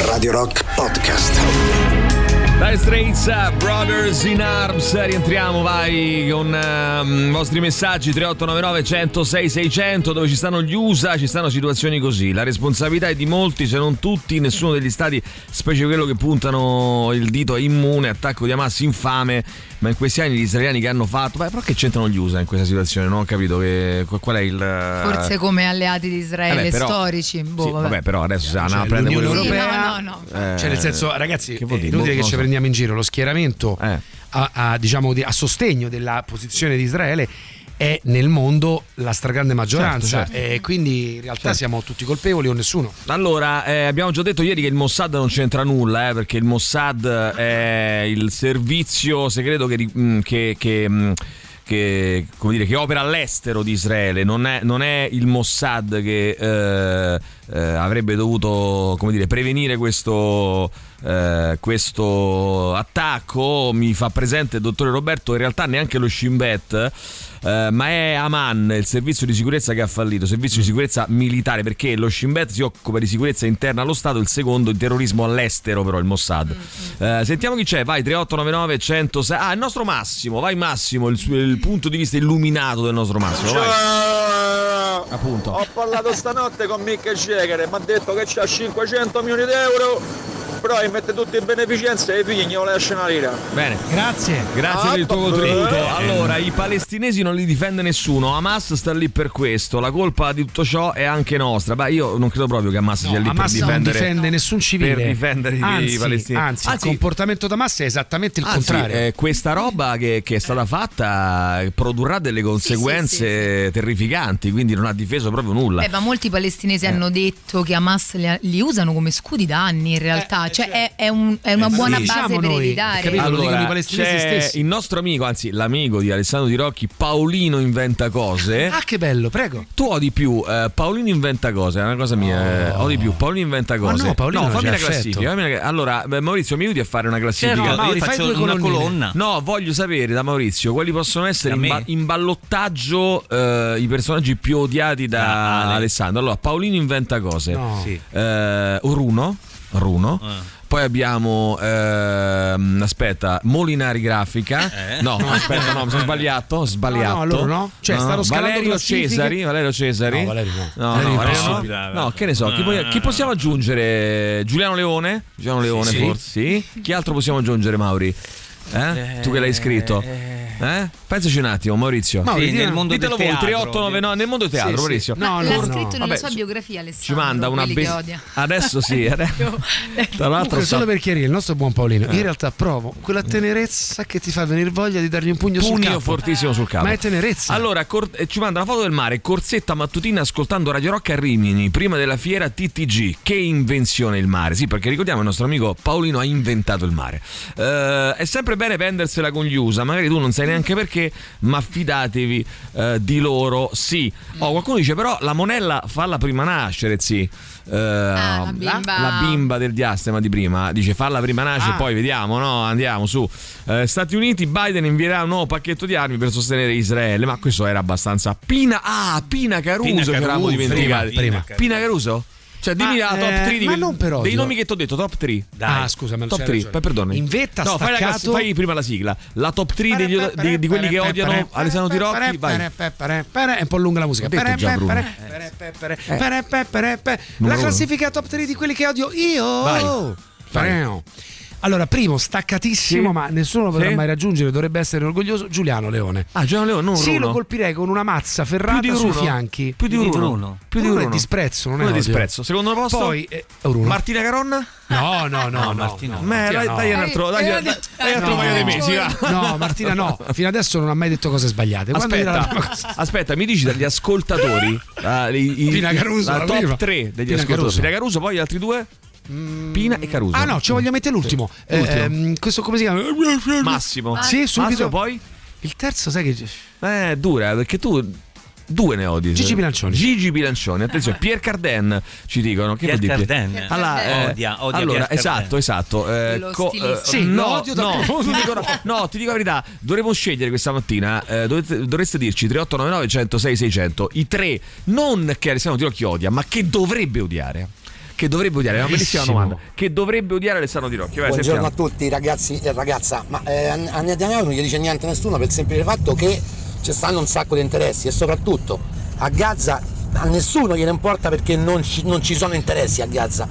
Radio Rock Podcast. Dire Straits, Brothers in Arms, rientriamo, vai con ehm, i vostri messaggi 3899 106 600 dove ci stanno gli USA, ci stanno situazioni così, la responsabilità è di molti se non tutti, nessuno degli stati, specie quello che puntano il dito è immune, attacco di Hamas infame, ma in questi anni gli israeliani che hanno fatto, beh, però che c'entrano gli USA in questa situazione, non ho capito che, qual è il... Forse come alleati di Israele, Vabbè, però- storici. Boh, Sì, vabbè. vabbè, però adesso si Cioè, prendere l'Unione pure- Europea- No, no, no. Eh, Cioè, nel senso, ragazzi, che vuol è dire? inutile che ci prendiamo in giro. Lo schieramento Eh. a, a, diciamo, di- a sostegno della posizione di Israele è nel mondo la stragrande maggioranza Certo, certo. e quindi in realtà Certo. siamo tutti colpevoli o nessuno. Allora, eh, abbiamo già detto ieri che il Mossad non c'entra nulla, eh, perché il Mossad è il servizio segreto che, mh, che- che, mh, che, come dire, che opera all'estero di Israele, non è, non è il Mossad che eh, eh, avrebbe dovuto come dire, prevenire questo, eh, questo attacco. Mi fa presente il dottore Roberto, in realtà neanche lo Shin Bet. Eh, ma è Aman, il servizio di sicurezza che ha fallito, servizio di sicurezza militare, perché lo Shin Bet si occupa di sicurezza interna allo Stato, il secondo di terrorismo all'estero, però il Mossad. Eh, sentiamo chi c'è, vai 3899 106. Ah, il nostro Massimo, vai Massimo, il, il punto di vista illuminato del nostro Massimo. Vai. Appunto. Ho parlato stanotte con Mick Jagger e mi ha detto che c'ha 500 milioni di euro però mette tutti in beneficenza e i figli non lascia una lira Bene. Grazie. Grazie Ah, per il tuo eh. contributo. Allora, i palestinesi non li difende nessuno. Hamas sta lì per questo. La colpa di tutto ciò è anche nostra. Beh, io non credo proprio che Hamas sia lì Hamas per non difendere. difende nessun civile. Per difendere i anzi, palestinesi. Anzi, Anzi- il comportamento da Hamas è esattamente il Anzi, contrario. eh, questa roba che, che è stata fatta produrrà delle conseguenze terrificanti, quindi non ha difeso proprio nulla. Eh, ma molti palestinesi hanno detto che Hamas li, li usano come scudi da anni in realtà, cioè è, è un- è una Eh, buona sì. base Diciamo per noi, ereditare. capito? lo dicono i Allora, palestinesi stessi. il nostro amico, anzi l'amico di Alessandro Di Rocchi, Paolino inventa cose. Ah, che bello, prego. Tu odi più eh, Paolino inventa cose, è una cosa mia. eh, odi più Paolino inventa Ma cose. no, Paolino fammi c'è la classifica. fammi una- Allora, beh, Maurizio, mi aiuti a fare una classifica. Certo, Mauri, io fai due una colonna. No, voglio sapere da Maurizio quali possono essere in, ba- in ballottaggio eh, i personaggi più odiati da Ale. Alessandro. Allora, Paolino inventa cose. No. Sì. Eh, Runo. Runo. Ah. Poi abbiamo ehm, aspetta, Molinari Grafica. Eh? No, aspetta, no, mi sono sbagliato, ho sbagliato. No, no, loro no. Cioè, stanno scalando Valerio. Cesari, Valerio Cesari. No, Valerio no. No, Valerio no, Valerio no. No, che ne so, chi, poi- chi possiamo aggiungere? Giuliano Leone? Giuliano Leone Sì. forse, sì. Chi altro possiamo aggiungere, Mauri? Eh? Tu che l'hai scritto? Eh? Pensaci un attimo, Maurizio. Mauri, Sì, nel mondo Ditelo del voi, teatro. 3899 nel mondo del teatro, Sì, sì. Maurizio. No, L'ha no, scritto no. nella Vabbè, sua ci- biografia Alessandro. Ci manda una quelli che be- odia. Adesso sì, adesso. Tra l'altro sta- solo per chiarire, il nostro buon Paolino, Eh. in realtà provo quella tenerezza che ti fa venire voglia di dargli un pugno, sul pugno capo. fortissimo sul capo. Ma è tenerezza. Allora, cor- eh, ci manda una foto del mare, corsetta mattutina ascoltando Radio Rock a Rimini, prima della fiera TTG. Che invenzione il mare. Sì, perché ricordiamo il nostro amico Paolino ha inventato il mare. Eh, è sempre bene vendersela con gli USA, magari tu non sai neanche perché, ma fidatevi eh, di loro, sì. Oh, qualcuno dice però la monella falla prima nascere, sì. Eh, Ah, la bimba. la bimba del diastema di prima dice falla prima nascere Ah. poi vediamo no andiamo su Eh, Stati Uniti Biden invierà un nuovo pacchetto di armi per sostenere Israele ma questo era abbastanza Pina ah Pina Caruso Pina Caruso, dimenticati prima, prima. Pina Caruso cioè dimmi la top eh, 3 di ma non per odio. dei nomi che ti ho detto top 3 Dai. Ah, scusa, ma top c'hai 3 ragione. poi perdoni In vetta no, fai, classi- fai prima la sigla la top 3 degli, di, di quelli che odiano Alessandro Tirocchi vai È un po' lunga la musica. La classifica top 3 di quelli che odio io. Vai. Allora, primo, staccatissimo, Sì. ma nessuno lo potrà Sì. mai raggiungere, dovrebbe essere orgoglioso, Giuliano Leone. ah Giovanni Leone non Sì, Bruno. lo colpirei con una mazza ferrata più di sui fianchi. più di Più di Bruno. più di Bruno è disprezzo, non è odio. disprezzo secondo posto Poi, eh, Bruno. Martina Caronna No, no, no, no. Martina no. Beh, dai, no. dai un altro, dai, dai, dai un altro No. paio di mesi. va. No, Martina no, fino adesso non ha mai detto cose sbagliate. Quando prima cosa- Aspetta, aspetta, mi dici dagli ascoltatori i, i- Pina Caruso, la la top prima. 3 degli Pina ascoltatori. Caruso. Pina Caruso, poi gli altri due? Pina e Caruso. Ah no, ci voglio mettere l'ultimo. Eh, L'ultimo. ehm, questo come si chiama? Massimo. Sì, subito. Massimo poi? Il terzo, sai che. Eh, dura, perché tu due ne odi. Gigi Bilancioni. Gigi Bilancioni, attenzione, Pierre Carden ci dicono. Che Pierre vuol dire? Carden. Allora, eh, Odia- odia allora, Pierre Carden. esatto, esatto. eh, Lo co-. Sì, no, lo odio da no, profondo. ti dico, no, ti dico la verità. Dovremmo scegliere questa mattina. eh, dovete- dovreste dirci 3899 106 600 i tre, non che Alessandro Tirocchi odia, ma che dovrebbe odiare. Che dovrebbe odiare, è una bellissima domanda. Che dovrebbe odiare Alessandro Tirocchi? Vai, Buongiorno sentiamo. a tutti ragazzi e ragazza, ma eh, a a Netanyahu non gli dice niente a nessuno per il semplice fatto che ci stanno un sacco di interessi e soprattutto a Gaza a nessuno gliene importa perché non ci, non ci sono interessi a Gaza.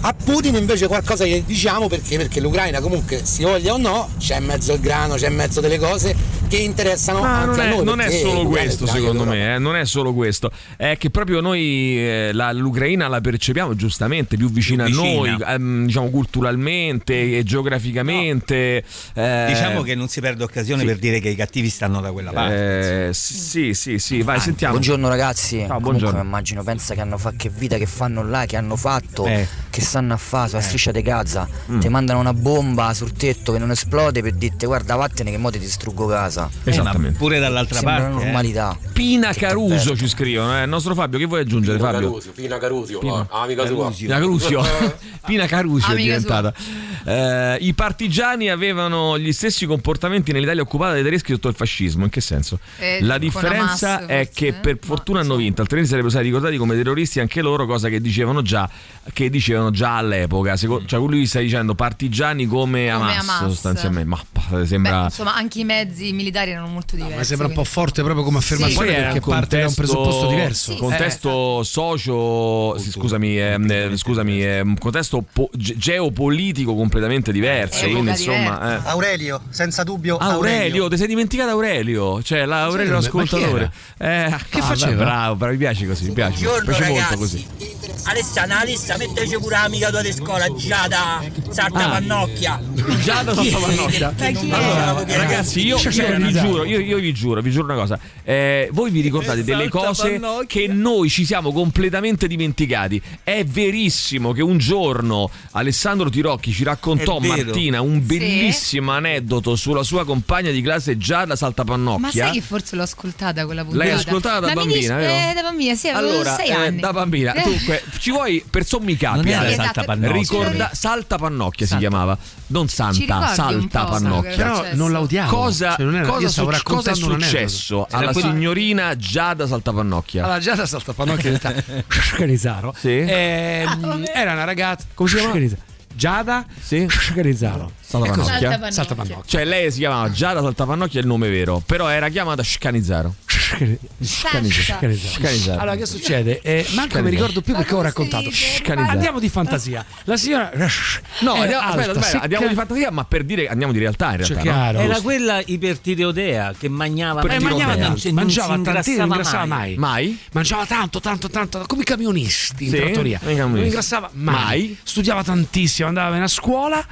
A Putin invece qualcosa gli diciamo perché, perché l'Ucraina comunque si voglia o no, c'è in mezzo il grano, c'è in mezzo delle cose che interessano Ma anche non a è, noi. non è solo questo, secondo me, eh, non è solo questo. È che proprio noi eh, la- l'Ucraina la percepiamo giustamente più vicina, Più vicina. a noi, ehm, diciamo culturalmente, e geograficamente. eh, Diciamo che non si perde occasione sì. per dire che i cattivi stanno da quella parte. eh, sì, sì, sì, vai, sentiamo. Buongiorno ragazzi, Ciao, comunque buongiorno. mi immagino, pensa che hanno fatto che vita che fanno là, che hanno fatto, Eh. che stanno a fare sulla striscia di Gaza, Mm. ti mandano una bomba sul tetto che non esplode per dirti guarda vattene che mo ti distruggo casa. Eh, ma Esattamente. pure dall'altra Sembra parte. eh. normalità. Pina Che Caruso ci scrivono, eh. il nostro Fabio, che vuoi aggiungere Pina Fabio? Carusio, Pina Carusio, Pina- ah, amica sua. Pina Carusio, Pina Carusio è diventata. Eh, I partigiani avevano gli stessi comportamenti nell'Italia occupata dai tedeschi sotto il fascismo. In che senso? Eh, La differenza Hamas, è forse, che eh? per fortuna hanno vinto, altrimenti sarebbero stati ricordati come terroristi anche loro, cosa che dicevano già, che dicevano già all'epoca. Seco- cioè, lui sta dicendo partigiani come Hamas, Hamas. sostanzialmente. Ma pa- Beh, sembra. insomma, anche i mezzi militari erano molto diversi. Ma sembra un po' quindi- forte proprio come affermazione era perché un parte da un contesto- presupposto diverso. Sì, contesto socio sì, scusami ehm, eh, scusami eh, un contesto po- ge- geopolitico completamente diverso Epoca quindi insomma eh. Aurelio, senza dubbio Aurelio, ti sei dimenticato Aurelio? Cioè, l'Aurelio Sì, ma- ma chi ascoltatore. Eh, Che ah, faceva? beh, Bravo, bravo, mi piace così, mi piace. Mi piace molto così. Alessandra, Alessandra, metteci pure l'amica tua di scuola, Giada, salta Ah. pannocchia. Giada salta pannocchia. Allora, ragazzi, io, io vi giuro, io, io vi giuro, vi giuro una cosa. Eh, voi vi ricordate delle Salta cose che noi ci siamo completamente dimenticati. È verissimo che un giorno Alessandro Tirocchi ci raccontò. Martina un bellissimo aneddoto sulla sua compagna di classe Giada Ma Saltapannocchia. sai che forse l'ho ascoltata quella puntata? L'hai ascoltata da Ma bambina, dici- vero? Eh, da bambina, sì, avevo Allora, sei eh, anni. da bambina, Eh. Dunque, ci vuoi per sommi capi? Non era Ale? Esatto. Saltapannocchia. Ricorda, Saltapannocchia si chiamava, non Santa, quello che Però non la odiavo. Cosa, Cioè, non era- cosa suc- cosa è successo Era alla quello- signorina Giada Saltapannocchia? Allora, già da Saltapannocchia in realtà Scanizzaro. Sì. Ehm, era una ragazza. Come si chiama? Giada Sì. Scanizzaro. Saltapannocchia. Saltapannocchia. Saltapannocchia. Cioè lei si chiamava Giada Saltapannocchia è il nome vero, però era chiamata Scanizzaro. Scanizzaro. Scanizzaro. Allora, che succede? Eh, manco mi ricordo più perché ho raccontato. Scanizzaro. Andiamo di fantasia. La signora. No, andiamo, aspetta, alta, aspetta, andiamo di fantasia, ma per dire andiamo di realtà in realtà. Cioè, no? Era quella ipertireodea che mangiava Eh, mangiava non tanto, mangiava si tantissimo, non ingrassava mai. Mai? Mangiava tanto, tanto, tanto, come i camionisti in trattoria. Non ingrassava mai. Mai? Studiava tantissimo, andava bene a scuola.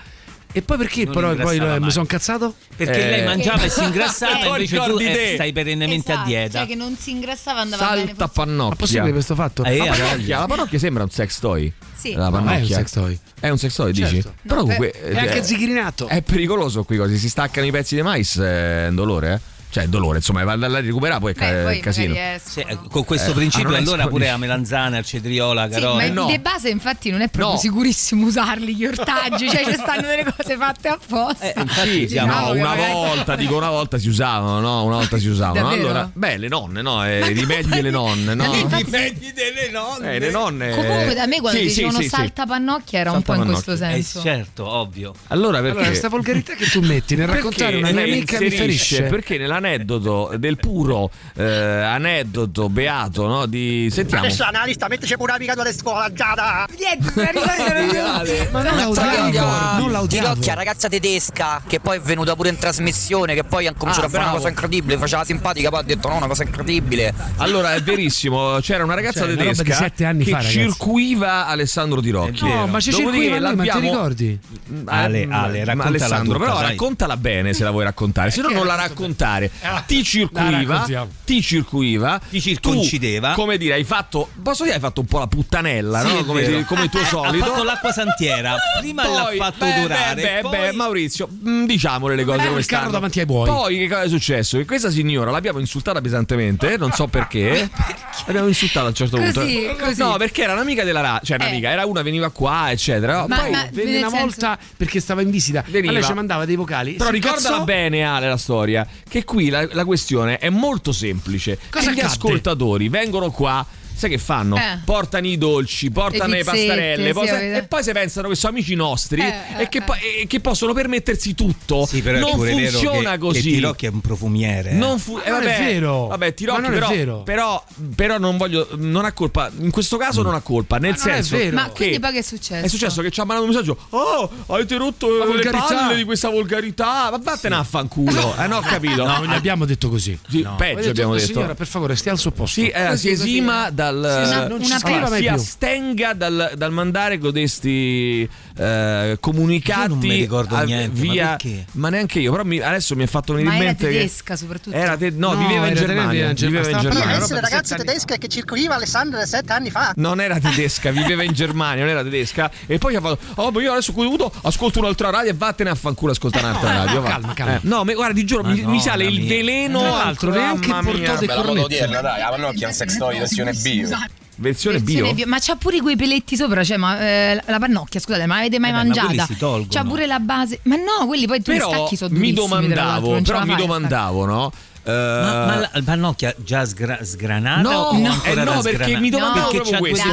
E poi perché Non però poi eh, mi mai. sono cazzato? Perché Eh. lei mangiava e si ingrassava Eh, e invece tu ricordi eh, te? stai perennemente a Esatto, dieta. Cioè che non si ingrassava andava bene. forse- Ma Saltapannocchia. possibile questo fatto? Eh, La aveva pannocchia, la pannocchia sembra un sex toy. Sì. La No, è un pannocchia. sex toy. È un sex toy, dici? Certo. Però No, comunque È anche eh, zigherinato. È pericoloso qui così, si staccano i pezzi di mais, è un dolore, eh? Cioè, dolore, insomma, va da recuperare poi è ca- Beh, poi casino. Sì, eh, con questo Eh, principio ah, allora pure la melanzana, il cetriola, Sì, carola. ma Eh, no. di base infatti non è proprio No. sicurissimo usarli gli ortaggi, cioè ci stanno delle cose fatte apposta. Eh, infatti Sì, siamo- no, una magari- volta, dico una volta si usavano, no? Una volta si usavano. Allora, beh, le nonne, no? Eh, I rimedi delle nonne, no? Infatti- Dipende delle nonne. Eh, le nonne. Comunque da me quando Sì, sì, dicevano sì, sì. salta pannocchia era un po' in questo. Eh, senso. certo, ovvio. Allora perché? Allora, questa volgarità che tu metti nel raccontare una mia amica mi ferisce. Perché nell'aneddoto del puro eh, aneddoto beato, no? Di sentiamo. Alessandra, Alessandra, metteci pure l'amica tua di scuola, Giada. Niente. Ma non la odiavo, non la odiavo. Tirocchia, ragazza tedesca, che poi è venuta pure in trasmissione, che poi ha cominciato Ah, a fare una bravo. cosa incredibile, faceva la simpatica, poi ha detto no, una cosa incredibile. Allora, è verissimo, c'era una ragazza Cioè, una di tedesca sette anni che fa, ragazzi. circuiva Alessandro Tirocchi. No, ma ci circuiva lui, ma ti ricordi? Ale, Eh, Ale, raccontala Alessandro, tutta, però dai. raccontala bene se la vuoi raccontare, se no non la raccontare. Ti la circuiva, ti circuiva, Ti circoncideva. Tu, come dire, hai fatto posso dire hai fatto un po' la puttanella, Sì, no? Come, come il tuo Eh, solito. Ha fatto l'acqua santiera. Prima Poi, l'ha fatto beh, durare. Beh, beh, poi- beh, Maurizio, mm, diciamole le cose Era come stanno. davanti ai buoi. Poi che cosa è successo? Che questa signora l'abbiamo insultata pesantemente, non so perché. L'abbiamo insultata a un certo punto. Così, così. No, perché era un'amica della radio, cioè Eh. un'amica, era una veniva qua, eccetera. Ma- Poi ma- Venne una senso- volta perché stava in visita. Veniva. Ma lei ci mandava dei vocali. Però ricordala bene Ale la storia Che qui la, la questione è molto semplice Cosa Che Gli accadde? ascoltatori vengono qua Sai che fanno? Eh. Portano i dolci, portano Le le, pizzette, pastarelle sì, avete- e poi si pensano che sono amici nostri Eh, e, eh, che, eh. poi- e che possono permettersi tutto. Sì, però non è funziona che, così. che Tirocchi è un profumiere. eh. Non fu- Ma eh, non è vabbè, vero. Vabbè, Tirocchi, Ma non è però, vero. Però, però non voglio. Non ha colpa. In questo caso non ha colpa. Nel Ma non è senso. vero. Ma che quindi poi che è successo? è successo che ci ha mandato un messaggio. Oh, avete rotto La le volgarità." palle di questa volgarità. Ma vattene a fanculo. Eh, no, ho capito. No, non gli abbiamo detto così. Sì, No. peggio abbiamo detto. Signora, per favore, stia al suo posto. Sì, eh, si esima dal. Sì, una- non allora, mai si astenga dal, dal mandare codesti eh, comunicati Io non mi ricordo a- niente, ma via, perché? ma neanche io. Però mi- adesso mi è fatto venire Ma in era mente. che- tedesca soprattutto. Era te- no, No, viveva in era Germania. viveva in Germania. Per ragazza tedesca che circuiva Alessandra sette anni fa. Non era tedesca, viveva in Germania, non era tedesca. E poi ha fatto: Oh, ma io adesso ho dovuto ascolto un'altra radio e vattene a fanculo a ascoltare un'altra no, radio. no, va. calma, calma. Eh, no, ma guarda, ti giuro, mi, mi sale il veleno. Tra l'altro, neanche mia. portò dei cornetti. dai, la pannocchia è un sex toy versione bio. Versione bio. Versione bio. Ma c'ha pure quei peletti sopra, cioè, ma eh, la pannocchia, scusate, ma l'avete mai Eh beh, ma mangiata? tolgono. C'ha pure la base. Ma no, quelli poi tu li Però stacchi sono mi domandavo, però mi fai domandavo, no? Eh, Ma, ma la la pannocchia già sgra- sgranata? No, no, eh no, perché mi domandavo Perché proprio questo.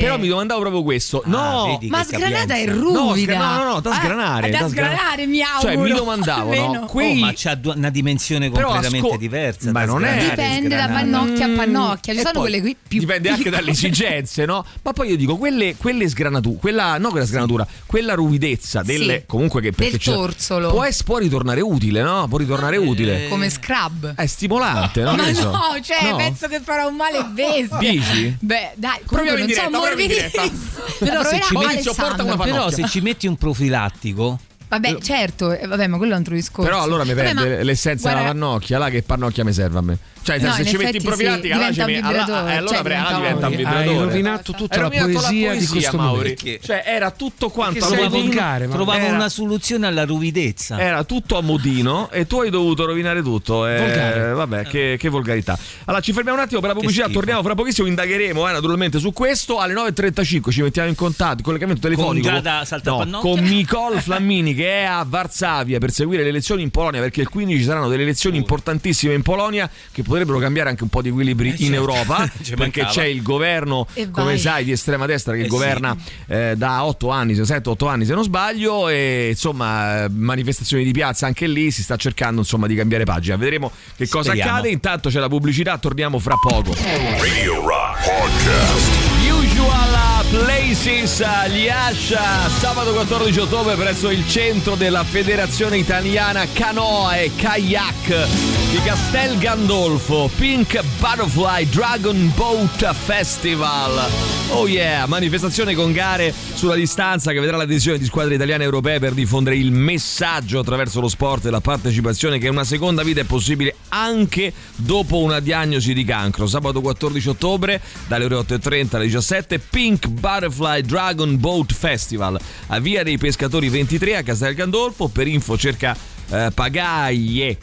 Però mi domandavo proprio questo. Ah, No, Ma sgranata è ruvida. No, no, no, da Eh, sgranare. da da sgranare, mi auguro. Cioè, mi domandavo, no? Quei... Oh, ma c'ha una dimensione completamente asco- diversa. Ma non è- sgranare Dipende da pannocchia a pannocchia. Ci E sono poi quelle qui più Dipende anche dalle esigenze, no? Ma poi io dico, quelle, quelle sgranature, quella, no quella sgranatura, quella ruvidezza del Sì. comunque che perché Del c'è- torsolo. Può, ritornare utile, no? Può ritornare utile. Come scrub. È stimolante, no? Ma so. no, cioè No? penso che farà un male bestia. Dici? Beh, dai, comunque non so diretta, diretta. morbidissimo. Però se, ci metti, però se ci metti un profilattico Vabbè, certo, eh, vabbè, ma quello è un altro discorso. Però allora mi Vabbè, perde ma- l'essenza della pannocchia, là che pannocchia mi serve a me. Cioè, No, se ci metti in effetti profilattica, sì, allora, vibratore, eh, allora cioè diventa diventa un vibratore. Hai rovinato tutta Hai la poesia di poesia, questo Mauri. Cioè, era tutto quanto modino. volgare, ma- trovavo Era- una soluzione alla ruvidezza. Era tutto a modino e tu hai dovuto rovinare tutto. eh, vabbè, che, che volgarità. Allora, ci fermiamo un attimo per la pubblicità. Torniamo fra pochissimo. Indagheremo eh, naturalmente su questo. Alle 9.35 ci mettiamo in contatto. Collegamento telefonico Giada Saltapannocchia? no, con Nicole Flammini che è a Varsavia per seguire le elezioni in Polonia. Perché il 15 ci saranno delle elezioni importantissime in Polonia che potrebbero cambiare anche un po' di equilibri in certo. Europa. Ci perché mancava. c'è il governo, come sai, di estrema destra che Eh sì. governa eh, da 8 anni, 7-8 anni se non sbaglio. E insomma, eh, manifestazioni di piazza anche lì. Si sta cercando insomma di cambiare pagina. Vedremo che cosa Speriamo. accade. Intanto c'è la pubblicità. Torniamo fra poco. Radio Rock Podcast. Usual Places Liascia sabato 14 ottobre presso il centro della Federazione Italiana Canoa e Kayak di Castel Gandolfo Pink Butterfly Dragon Boat Festival Oh yeah, manifestazione con gare sulla distanza che vedrà l'adesione di squadre italiane e europee per diffondere il messaggio attraverso lo sport e la partecipazione che una seconda vita è possibile anche dopo una diagnosi di cancro. Sabato 14 ottobre dalle ore 8.30 alle 17 Pink Butterfly Dragon Boat Festival a Via dei Pescatori 23 a Castel Gandolfo. Per info cerca eh, Pagaie.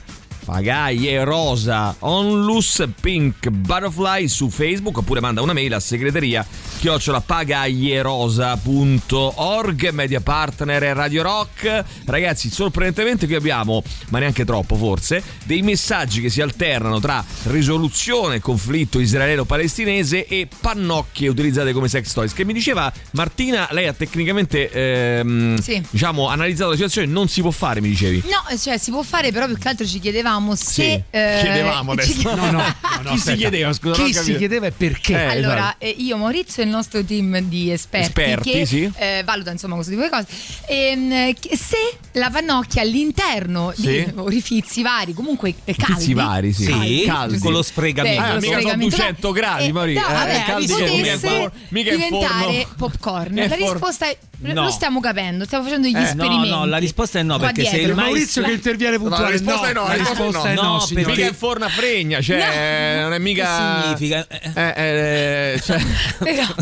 Pagaie Rosa. Onlus Pink Butterfly su Facebook oppure manda una mail a segreteria chiocciola pagaierosa.org media partner Radio Rock. Ragazzi sorprendentemente qui abbiamo ma neanche troppo forse dei messaggi che si alternano tra risoluzione conflitto israelo-palestinese e pannocchie utilizzate come sex toys. Che mi diceva Martina lei ha tecnicamente ehm, Sì. diciamo analizzato la situazione non si può fare mi dicevi? No, cioè si può fare, però più che altro ci chiedevamo se. Sì, eh, chiedevamo adesso. chied- No, no, no, no, Chi si aspetta. chiedeva, scusa, Chi si chiedeva e perché? Eh, allora, esatto. eh, io, Maurizio e il nostro team di esperti, Esperti, che sì. eh, valuta insomma questo tipo di cose, ehm, che se la pannocchia all'interno Sì. di orifizi vari, comunque eh, caldi, Orifizi vari, sì. Sì, Caldi. con lo sfregamento. Beh, Ah, con lo mica sono sfregamento, 200 gradi, eh, Maurizio. no, Eh, vabbè, caldi che potesse mica è for- mica è diventare popcorn. La risposta è No. lo stiamo capendo, stiamo facendo gli Eh, no, esperimenti. no, la risposta è no, Qua perché se dietro. il mais- Maurizio che interviene No, la puntuale. risposta è no, la risposta è no. No, signore. perché- Mica è forna fregna, cioè non è mica Che significa? Eh, Eh, eh, cioè, Però-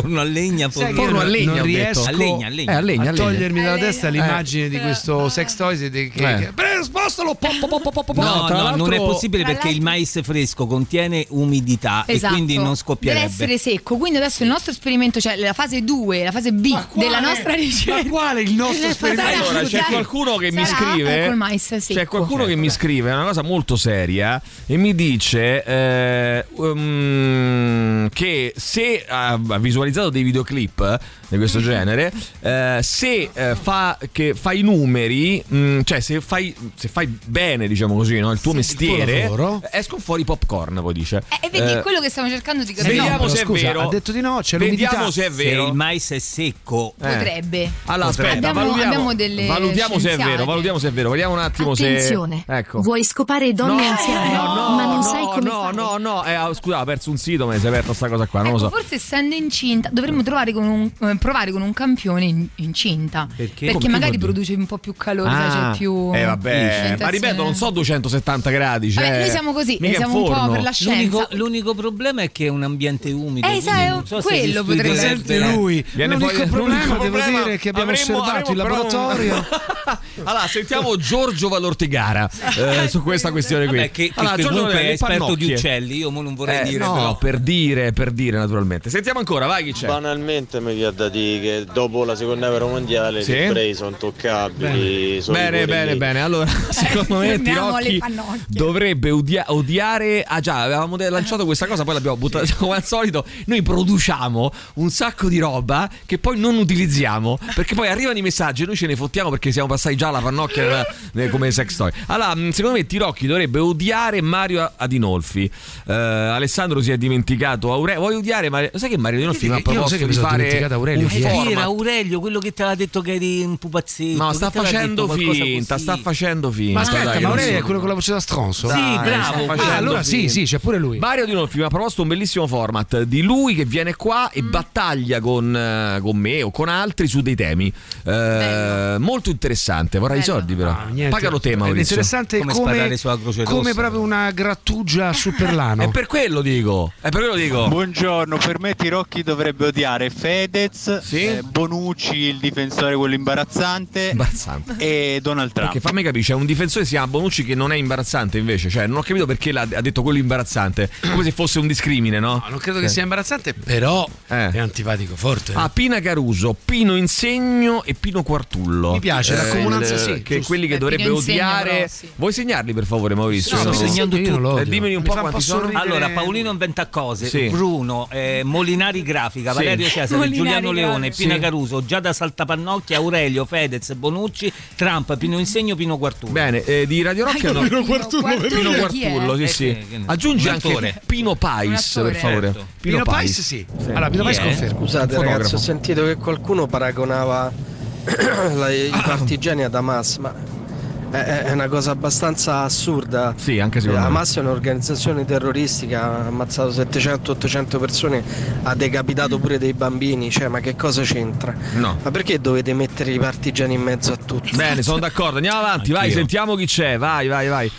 Forno a legna, forno Forno a legna, non riesco. A legna, a legna. Eh, a legna, a a legna. togliermi dalla Eh, testa eh, l'immagine di però- questo sex toys e di- che, Eh. che- spostalo po, po, po, po, po, po, po. No, no, non è possibile perché il mais fresco contiene umidità Esatto. e quindi non scoppierebbe. Deve essere secco. Quindi adesso il nostro esperimento, cioè la fase 2, la fase B della nostra ricerca. Ma quale il nostro esperimento? Allora, c'è Sarà- qualcuno che mi scrive. col mais secco. C'è qualcuno che mi scrive una cosa molto seria e mi dice eh, um, che se ha visualizzato dei videoclip di questo Mm-hmm. genere, eh, se eh, fa, che fa i numeri, mh, cioè se fai, se fai bene, diciamo così, no, il tuo mestiere, lavoro. escono fuori i popcorn, poi dice. Eh, e vedi, Eh, è quello che stiamo cercando di capire. Vediamo però se è scusa, vero. ha detto di no, c'è Vediamo se è Se vero. il mais è secco, Eh. Potrebbe. Allora, aspetta, Abbiamo- valutiamo, abbiamo delle valutiamo se è vero, valutiamo se è vero, vediamo un attimo Attenzione, se ecco. vuoi scopare donne anziane, no, ma non no, sai come no, fare. no, no, eh, scusa, ho perso un sito, mi si è aperta sta cosa qua, non Ecco, lo so. forse essendo incinta dovremmo trovare con un, eh, provare con un campione in- incinta. Perché? Perché magari produce un po' più calore, Ah, c'è più. eh vabbè, ma ripeto, non so 270 gradi, cioè Vabbè, noi siamo così, mica siamo un po' per la scienza. l'unico, l'unico problema è che è un ambiente umido. Eh, sai, non so quello potrebbe Sente lui. Viene l'unico fuori- problema, l'unico devo problema, dire, che abbiamo avremmo- osservato in avremmo un- laboratorio. allora, sentiamo Giorgio Valortigara eh, su questa questione qui. Vabbè, che, che allora, Giorgio è esperto di uccelli, io mo non vorrei Eh, dire no, però. per dire, per dire naturalmente. Sentiamo ancora, vai chi c'è. Banalmente mi viene da dire che dopo la seconda guerra mondiale Sì. gli ebrei sono toccabili. sono Bene, pure bene, lì. bene. Allora, secondo me Tirocchi dovrebbe odia- odiare. Ah, già, avevamo lanciato questa cosa, poi l'abbiamo buttata come al solito. Noi produciamo un sacco di roba che poi non utilizziamo perché poi arrivano i messaggi e noi ce ne fottiamo perché siamo passai già la pannocchia eh, come sex toy. Allora, mh, secondo me Tirocchi dovrebbe odiare Mario Adinolfi. Eh, Alessandro si è dimenticato Aurelio. Vuoi odiare Mario? Sai che Mario Adinolfi mi ha proposto di fare Aurelio? un era. Aurelio, quello che ti aveva detto che eri un pupazzetto? No, sta te l'ha facendo finta, sta facendo finta. Ma aspetta, dai, ma Aurelio so. è quello con la voce da stronzo? Sì, Dai, bravo. Ah, allora sì, sì, c'è pure lui. Mario Dinolfi mi ha proposto un bellissimo format di lui che viene qua e battaglia con, eh, con me o con altri su dei temi. Eh, molto interessante. Vorrei i soldi, però. Niente. Pagalo te, È Maurizio. interessante Come come, sparare sulla Croce come proprio una grattugia su Perlano. È per quello dico. È per quello dico. Buongiorno, per me Tirocchi dovrebbe odiare Fedez, eh, Bonucci, il difensore quello imbarazzante, Imbarazzante. e Donald Trump. Perché fammi capire, c'è un difensore che si chiama Bonucci che non è imbarazzante invece. Cioè, non ho capito perché l'ha- ha detto quello imbarazzante. Come se fosse un discrimine, no? No, non credo che Eh. sia imbarazzante, però Eh. è antipatico forte. Ah, Pina Caruso, Pino Insegno e Pino Quartullo. Mi piace, la comunanza il- sì, Che giusto. quelli che Eh, dovrebbe odiare. però, sì. Vuoi segnarli per favore, Maurizio? No, sto No. segnando Io non tutto. Eh, dimmeli un po' quanti sono. Allora, Paolino inventa cose, Sì. Bruno, eh, Molinari Grafica, Sì. Valerio Cesare, Molinari Giuliano Grafica. Leone, Pina Sì. Caruso, Giada Saltapannocchia, Aurelio, Fedez, Bonucci, Trump, Pino Insegno, Pino Quartullo. Bene, eh, di Radio Rock Anche no. Pino Quartullo, Pino? Quartullo, sì, Eh, sì. Aggiungi un anche attore. Pino Pais, per favore. Certo. Pino Pais sì. Allora, Pino Pais confermo. Scusate ragazzi, ho sentito che qualcuno paragonava i partigiani ad Hamas, ma è, è una cosa abbastanza assurda. Sì, anche secondo me. Hamas è un'organizzazione terroristica, ha ammazzato 700-800 persone, ha decapitato pure dei bambini, cioè ma che cosa c'entra? No. Ma perché dovete mettere i partigiani in mezzo a tutti? Bene, sono d'accordo. Andiamo avanti, vai, Anch'io. sentiamo chi c'è. Vai, vai, vai.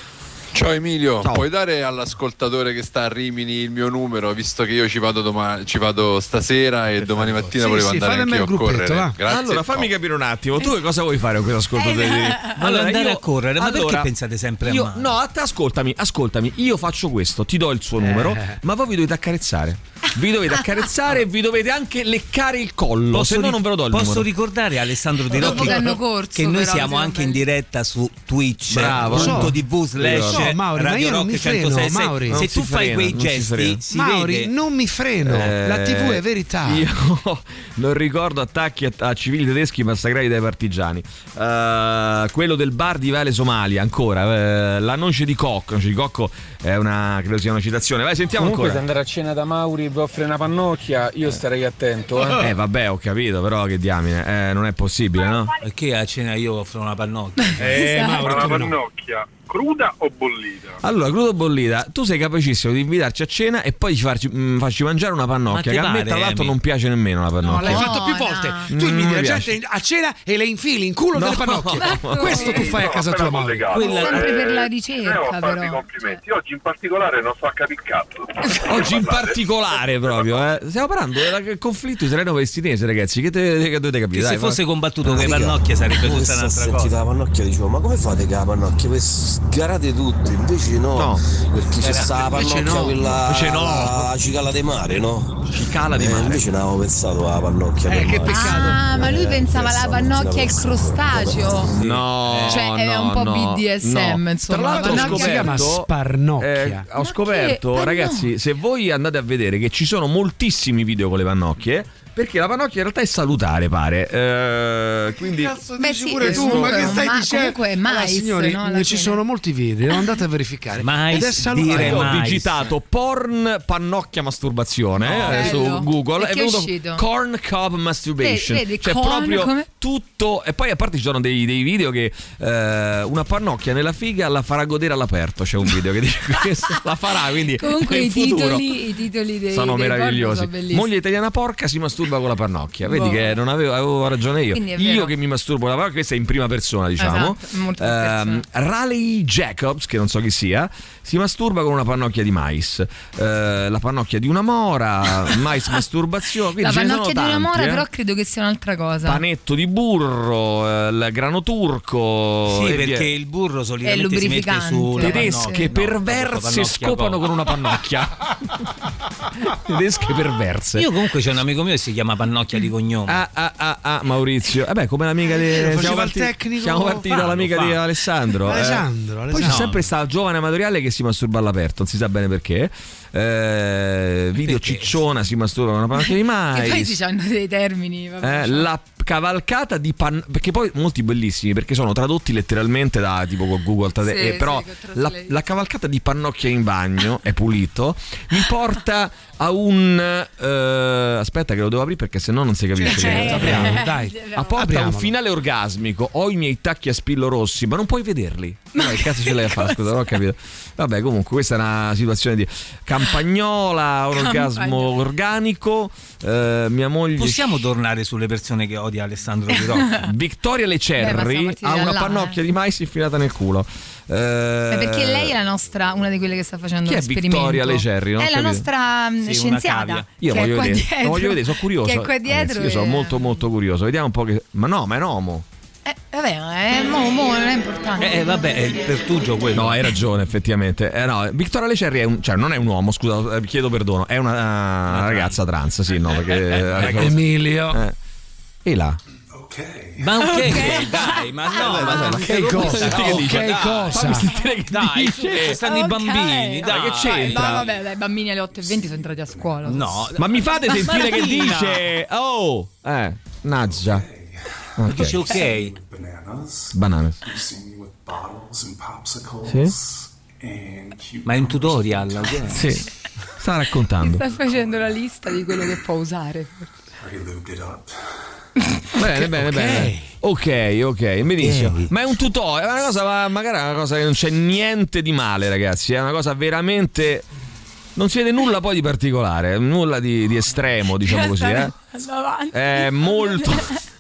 Ciao Emilio, Ciao. puoi dare all'ascoltatore che sta a Rimini il mio numero, visto che io ci vado, domani, ci vado stasera e domani mattina Sì, volevo sì, andare anch'io a correre. va. Grazie. allora, fammi capire un attimo. Tu che cosa vuoi fare con questo ascoltatore? di- Voglio andare io- a correre, ma perché allora, pensate sempre a io, male? No, a te ascoltami, ascoltami. Io faccio questo, ti do il suo numero, Eh. ma voi vi dovete accarezzare. Vi dovete accarezzare e vi dovete anche leccare il collo. se no, non ve lo do il posso numero. ricordare Alessandro Di Rocchi che che noi siamo anche in diretta su Twitch Bravo. punto So. tv slash So, Mauri, ma Radio io non Rock mi freno, 106. Mauri. se Non tu fai frena, quei non gesti si Mauri, vede non mi freno. la TV è verità. Eh, Io non ricordo attacchi a, a civili tedeschi massacrati dai partigiani. Eh, quello del bar di Vale Somalia, ancora. eh, la noce di cocco. La noce di cocco è una, credo sia una citazione. Vai, sentiamo Comunque se ancora. andare a cena da Mauri vi offre una pannocchia, io starei attento. Eh. Eh, vabbè, ho capito, però che diamine. Eh, non è possibile, no? perché a cena io offro una pannocchia Eh, Mauri, Ma la come no? Cruda o bollita? Allora, crudo bollita, tu sei capacissimo di invitarci a cena e poi ci farci, mm, farci mangiare una Ma pannocchia. ti Che a me, tra l'altro, non piace nemmeno la No, pannocchia. l'hai fatto più volte. Mm, Tu inviti la gente a cena e le infili in culo No. delle pannocchie. Questo tu fai a casa tua, Mauri. Quella- Sempre per la Eh, ricerca, farvi però. complimenti. Oggi in particolare non so a capire cazzo. Oggi in particolare proprio, eh. Stiamo parlando del conflitto israelo-palestinese, ragazzi. Che, te, che dovete capire? Dai, se fosse fa- combattuto con le pannocchie sarebbe tutta un'altra cosa la pannocchia dicevo ma come fate che la pannocchia? Voi sgarate tutti, invece no, No. perché c'è sta la pannocchia no. quella Invece no. la cicala di mare, no? Cicala di Eh, mare. invece non avevo pensato alla pannocchia Eh, che mare. peccato. Ah, ma lui Eh, pensava alla pannocchia e il crostaceo. No, Cioè, è no, un po' no, BDSM, no. insomma, Tra l'altro, ho la chiama scoperto, sparnocchia. eh, ho scoperto, eh, ragazzi, no. se voi andate a vedere che ci sono moltissimi video con le pannocchie, perché la pannocchia in realtà è salutare, pare. Eh, quindi Beh, sì, pure tu, comunque, ma che stai ma- dicendo? comunque è Allora, mais, signori, no, alla ci fine. sono molti video, andate a verificare. Mais, Ed è salutare. dire Io ho mais. digitato porn pannocchia masturbazione No. eh, su. Google E è è uscito? corn cob masturbation Vedi, vedi, cioè corn proprio come- tutto e poi a parte ci sono dei, dei video che eh, una pannocchia nella figa la farà godere all'aperto c'è un video che dice questo la farà quindi Comunque i titoli, i titoli dei sono dei meravigliosi sono moglie italiana porca si masturba con la pannocchia vedi Boh. che non avevo, avevo ragione io io che mi masturbo con la pannocchia questa è in prima persona diciamo Esatto, Ehm, Raleigh Jacobs che non so chi sia si masturba con una pannocchia di mais Eh, la pannocchia di una mora mais masturbazione quindi La pannocchia di una mora, eh. però credo che sia un'altra cosa. panetto di burro eh, il grano turco Sì, perché via. il burro solitamente si mette lubrificante. sulla tedesche. No, perverse pannocchia scopano con una pannocchia tedesche perverse Io comunque c'è un amico mio che si chiama Pannocchia di cognome. Ah, ah, ah, ah, Maurizio. Vabbè, come l'amica di. faceva Siamo il partiti, tecnico. siamo partiti dall'amica di. Alessandro. eh. Alessandro, Poi Alessandro. c'è sempre sta giovane amatoriale che si masturba all'aperto, non si sa bene perché. Eh, video Perché? cicciona si masturba con una pannocchia di Che poi mais. si hanno dei termini. vabbè, Eh, cioè. la cavalcata di pan perché poi molti bellissimi perché sono tradotti letteralmente da tipo con Google Trad- Sì, eh, però sì, la, la cavalcata di pannocchia in bagno è pulito mi porta a un eh, aspetta che lo devo aprire perché sennò non si capisce che- apriamo, dai. a porta un finale orgasmico. Ho i miei tacchi a spillo rossi ma non puoi vederli. Ma che cazzo ce l'hai a fare? scusa non ho capito vabbè comunque questa è una situazione di campagnola un orgasmo organico eh, mia moglie Possiamo tornare sulle persone che odia Alessandro Di Rocca? Vittoria Beh, Lecerri partiti ha una là, pannocchia di mais infilata nel culo. Eh, Beh, perché lei è la nostra, una di quelle che sta facendo Chi è l'esperimento. Vittoria Lecerri? Non È la nostra mm, Sì, scienziata. Io voglio vedere, dietro, voglio vedere, sono curioso. Che è qua dietro. Ragazzi, io sono molto molto curioso. Vediamo un po' che. Ma no, ma è un uomo. Eh, vabbè, ma è, mo, mo non è importante. Eh, vabbè, è il pertugio quello. No, hai ragione, effettivamente. Eh, no, Vittoria Lecerri è un, cioè, non è un uomo, scusa, eh, chiedo perdono, è una, ragazza trans, sì, no, perché. Emilio. Eh. E là. Ma ok, Ok. dai, ma no, Eh, ma ma no, che cosa? Che Ok, dice? Dai, cosa? fammi sentire che Dai, dice. stanno i Ok. bambini, dai. che c'entra? Ma vabbè, dai, i bambini alle 8.20 sono entrati a scuola. No, Ma mi fate Ma sentire che dice. Oh! Eh, Naggia. Ok. Dice ok. Banane. Sì? Ma è un tutorial. Sì. Sta raccontando. Sta facendo la lista di quello che può usare. Bene, bene, bene. Ok, ok, benissimo. Ma è un tutorial, è una cosa, ma- magari è una cosa che non c'è niente di male, ragazzi. È una cosa veramente. Non si vede nulla poi di particolare, nulla di, di estremo, diciamo così. Eh. È molto.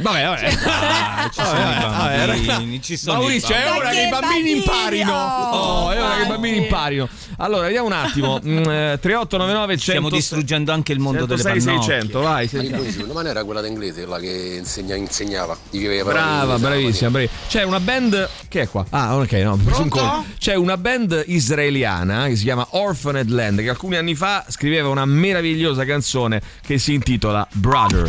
Vabbè, vabbè. Ah, ci sono i Vabbè, vabbè. bambini, ci sono i Maurizio, è ora che i bambini imparino. Oh, è ora che i bambini imparino. Allora, vediamo un attimo. Mm, eh, 3899 100 Stiamo distruggendo anche il mondo delle 106 pannocchie. 600, vai. Che secondo me era quella d'inglese, quella che insegna- insegnava. Diceva Brava, bravissima, bravissima. C'è una band. Che è qua? Ah, ok, no. colpo. C'è una band israeliana che si chiama Orphaned Land che alcuni anni fa scriveva una meravigliosa canzone che si intitola Brother.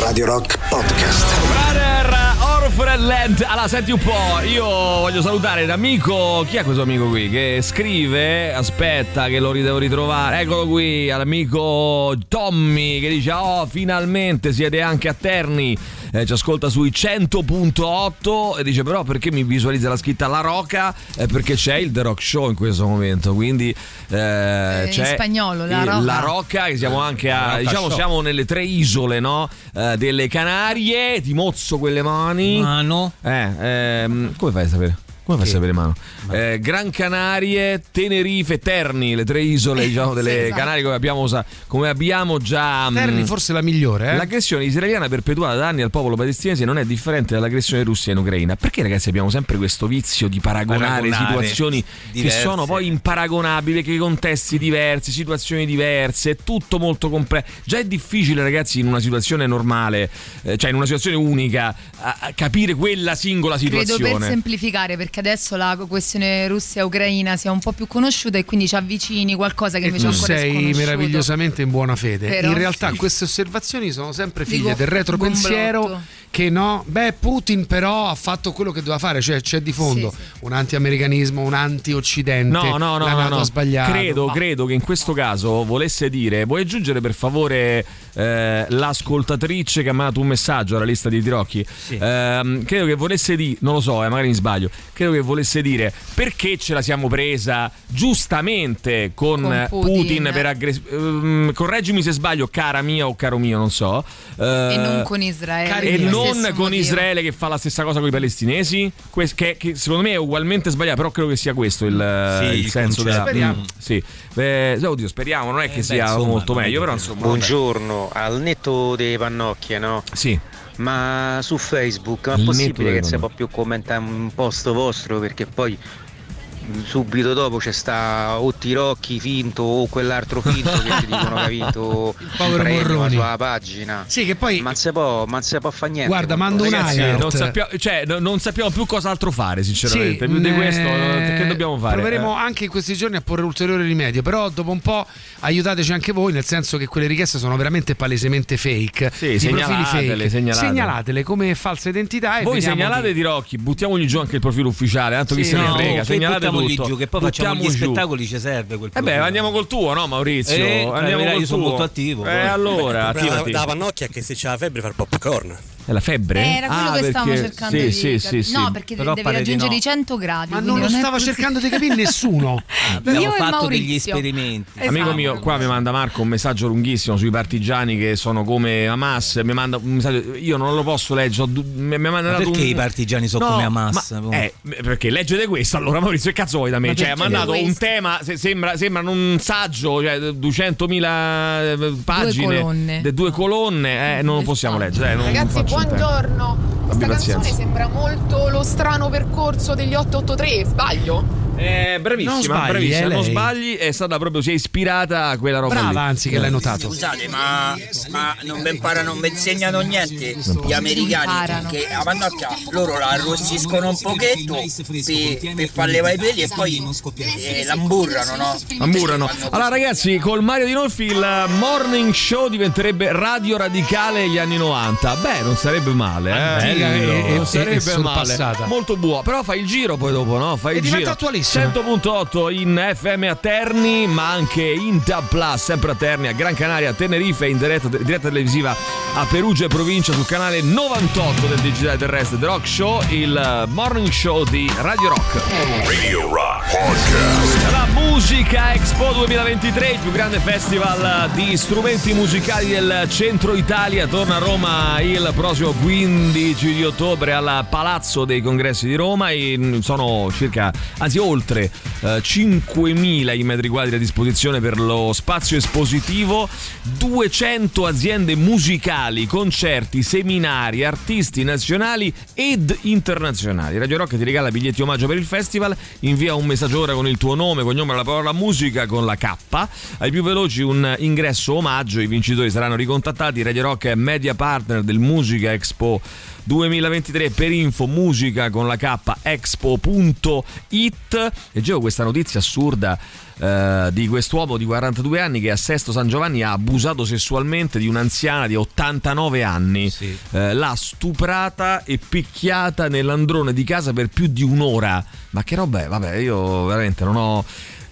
Radio Rock Podcast. Brother Orphaned Land. Allora, senti un po', io voglio salutare l'amico. Chi è questo amico qui? Che scrive. Aspetta, che lo devo ritrovare. Eccolo qui, all'amico Tommy che dice: Oh, finalmente siete anche a Terni. Eh, ci ascolta sui 100.8 e dice: Però perché mi visualizza la scritta La Roca? Eh, perché c'è il The Rock Show in questo momento. Quindi eh, in c'è spagnolo, La Roca. La Rocca, che siamo anche a. Diciamo, Show. siamo nelle tre isole, no? Eh, delle Canarie. Ti mozzo quelle mani. Mano. Eh, ehm, come fai a sapere? Come fai a sapere, mano? Eh, Gran Canarie, Tenerife, Terni, le tre isole diciamo, delle Sì, esatto. Canarie come abbiamo, come abbiamo già. mm, Terni forse la migliore, eh? L'aggressione israeliana perpetuata da anni al popolo palestinese non è differente dall'aggressione russa in Ucraina. Perché, ragazzi, abbiamo sempre questo vizio di paragonare, Paragonare situazioni diverse. che sono poi imparagonabili, che contesti diversi, situazioni diverse, è tutto molto complesso. Già è difficile, ragazzi, in una situazione normale, eh, cioè in una situazione unica, a- a capire quella singola Credo situazione. per semplificare, perché adesso la questione Russia-Ucraina sia un po' più conosciuta e quindi ci avvicini qualcosa che E invece tu ancora sei sconosciuto. meravigliosamente in buona fede. Però in realtà sì. queste osservazioni sono sempre figlie Dico, del retropensiero che no, beh Putin però ha fatto quello che doveva fare, cioè c'è di fondo un anti-americanismo, un anti-occidente, No, no, no, la no, NATO no. Credo, credo che in questo caso volesse dire: vuoi aggiungere per favore eh, l'ascoltatrice che ha mandato un messaggio alla lista di Tirocchi? Ehm, credo che volesse dire, non lo so, eh, magari mi sbaglio. Credo che volesse dire perché ce la siamo presa giustamente con, Con eh, Putin. Putin, per aggressione. correggimi se sbaglio, cara mia o caro mio, non so. E Eh, non con Israele. e non con motivo. Israele che fa la stessa cosa con i palestinesi, que- che, che secondo me è ugualmente sbagliato, però credo che sia questo il, Sì, il il senso concetto. della... Speriamo. Mm, sì. Beh, oddio, speriamo, non è che beh, sia insomma, molto meglio, però insomma... vabbè. Al netto dei pannocchie, no? Sì. Ma su Facebook è Il netto possibile che si può più commentare un post vostro perché poi subito dopo c'è sta o Tirocchi finto o quell'altro finto che ti dicono che ha vinto il povero premio Morroni. sulla pagina. Sì, che poi Ma si può, ma si può fare niente. Guarda, mando un Ragazzi, alert. non sappiamo, cioè, no- non sappiamo più cos'altro fare, sinceramente. Sì, più di eh, questo, che dobbiamo fare? Proveremo Eh. anche in questi giorni a porre ulteriore rimedio, però dopo un po' aiutateci anche voi, nel senso che quelle richieste sono veramente palesemente fake. Sì, segnalatele, fake. segnalatele. Segnalatele come falsa identità e Voi segnalate di- Tirocchi, buttiamogli giù anche il profilo ufficiale, tanto chi Sì, se ne no, frega, segnalate buttiamo tutto. giù, che poi facciamo gli giù. spettacoli, ci serve quel Eh beh, andiamo col tuo, no Maurizio? Eh, andiamo vedrai, col io sono tuo. molto attivo, Eh allora, problema attivati. da pannocchia è che se c'è la febbre fa il popcorn. È la febbre? Era quello Ah, che stavamo perché- cercando sì, di sì, sì, capire. sì. No, perché Però devi raggiungere no. i 100 gradi. Ma non lo è stava cercando di capire nessuno. Abbiamo Io e fatto degli esperimenti. Esatto. Amico mio, qua mi manda Marco un messaggio lunghissimo sui partigiani che sono come Hamas. Mi manda un messaggio, io non lo posso leggere. Mi, mi perché un- i partigiani sono No, come Hamas? ma- eh, perché leggete questo allora, Maurizio, che cazzo vuoi da me? Ma Cioè, ha mandato un tema, se- sembra, sembra un saggio, cioè 200.000 eh, pagine, colonne. de- due colonne, eh, non lo possiamo leggere. eh, non Ragazzi. Buongiorno. Questa Abbi canzone pazienza. sembra molto lo strano percorso degli 883, sbaglio? Eh, bravissima, Non sbagli, bravissima, eh, non sbagli, è stata proprio, si è ispirata a quella roba Brava, lì. anzi, che l'hai notato. Scusate, ma, ma non mi imparano, non mi insegnano niente Non gli americani imparano. che a pannocchia loro la arrossiscono un pochetto per, per far levare i peli e poi eh, l'amburrano, no? Amburano. Allora, ragazzi, col Mario Dinolfi il morning show diventerebbe radio radicale negli anni 90. Beh, non sarebbe male, eh. Figa, è- è- non sarebbe male. Molto buono. Però fai il giro poi dopo, no? Fai il giro. Attualissima. 100.8 in FM a Terni, ma anche in Tab Plus, sempre a Terni, a Gran Canaria, a Tenerife, in diretta, diretta televisiva a Perugia e provincia sul canale 98 del Digitale Terrestre The Rock Show, il morning show di Radio Rock. Radio Rock Podcast. La Musica Expo 2023, il più grande festival di strumenti musicali del centro Italia, torna a Roma il prossimo 15 di ottobre al Palazzo dei Congressi di Roma e mm, sono circa, anzi oltre eh, 5.000 i metri quadri a disposizione per lo spazio espositivo, 200 aziende musicali, concerti, seminari, artisti nazionali ed internazionali. Radio Rock ti regala biglietti omaggio per il festival, invia un messaggio ora con il tuo nome, cognome e la parola musica con la K. Ai più veloci un ingresso omaggio, i vincitori saranno ricontattati. Radio Rock è media partner del Musica Expo 2023 per info musica con la K expo.it leggevo questa notizia assurda eh, di quest'uomo di 42 anni che a Sesto San Giovanni ha abusato sessualmente di un'anziana di 89 anni Eh, l'ha stuprata e picchiata nell'androne di casa per più di un'ora ma che roba è? vabbè io veramente non ho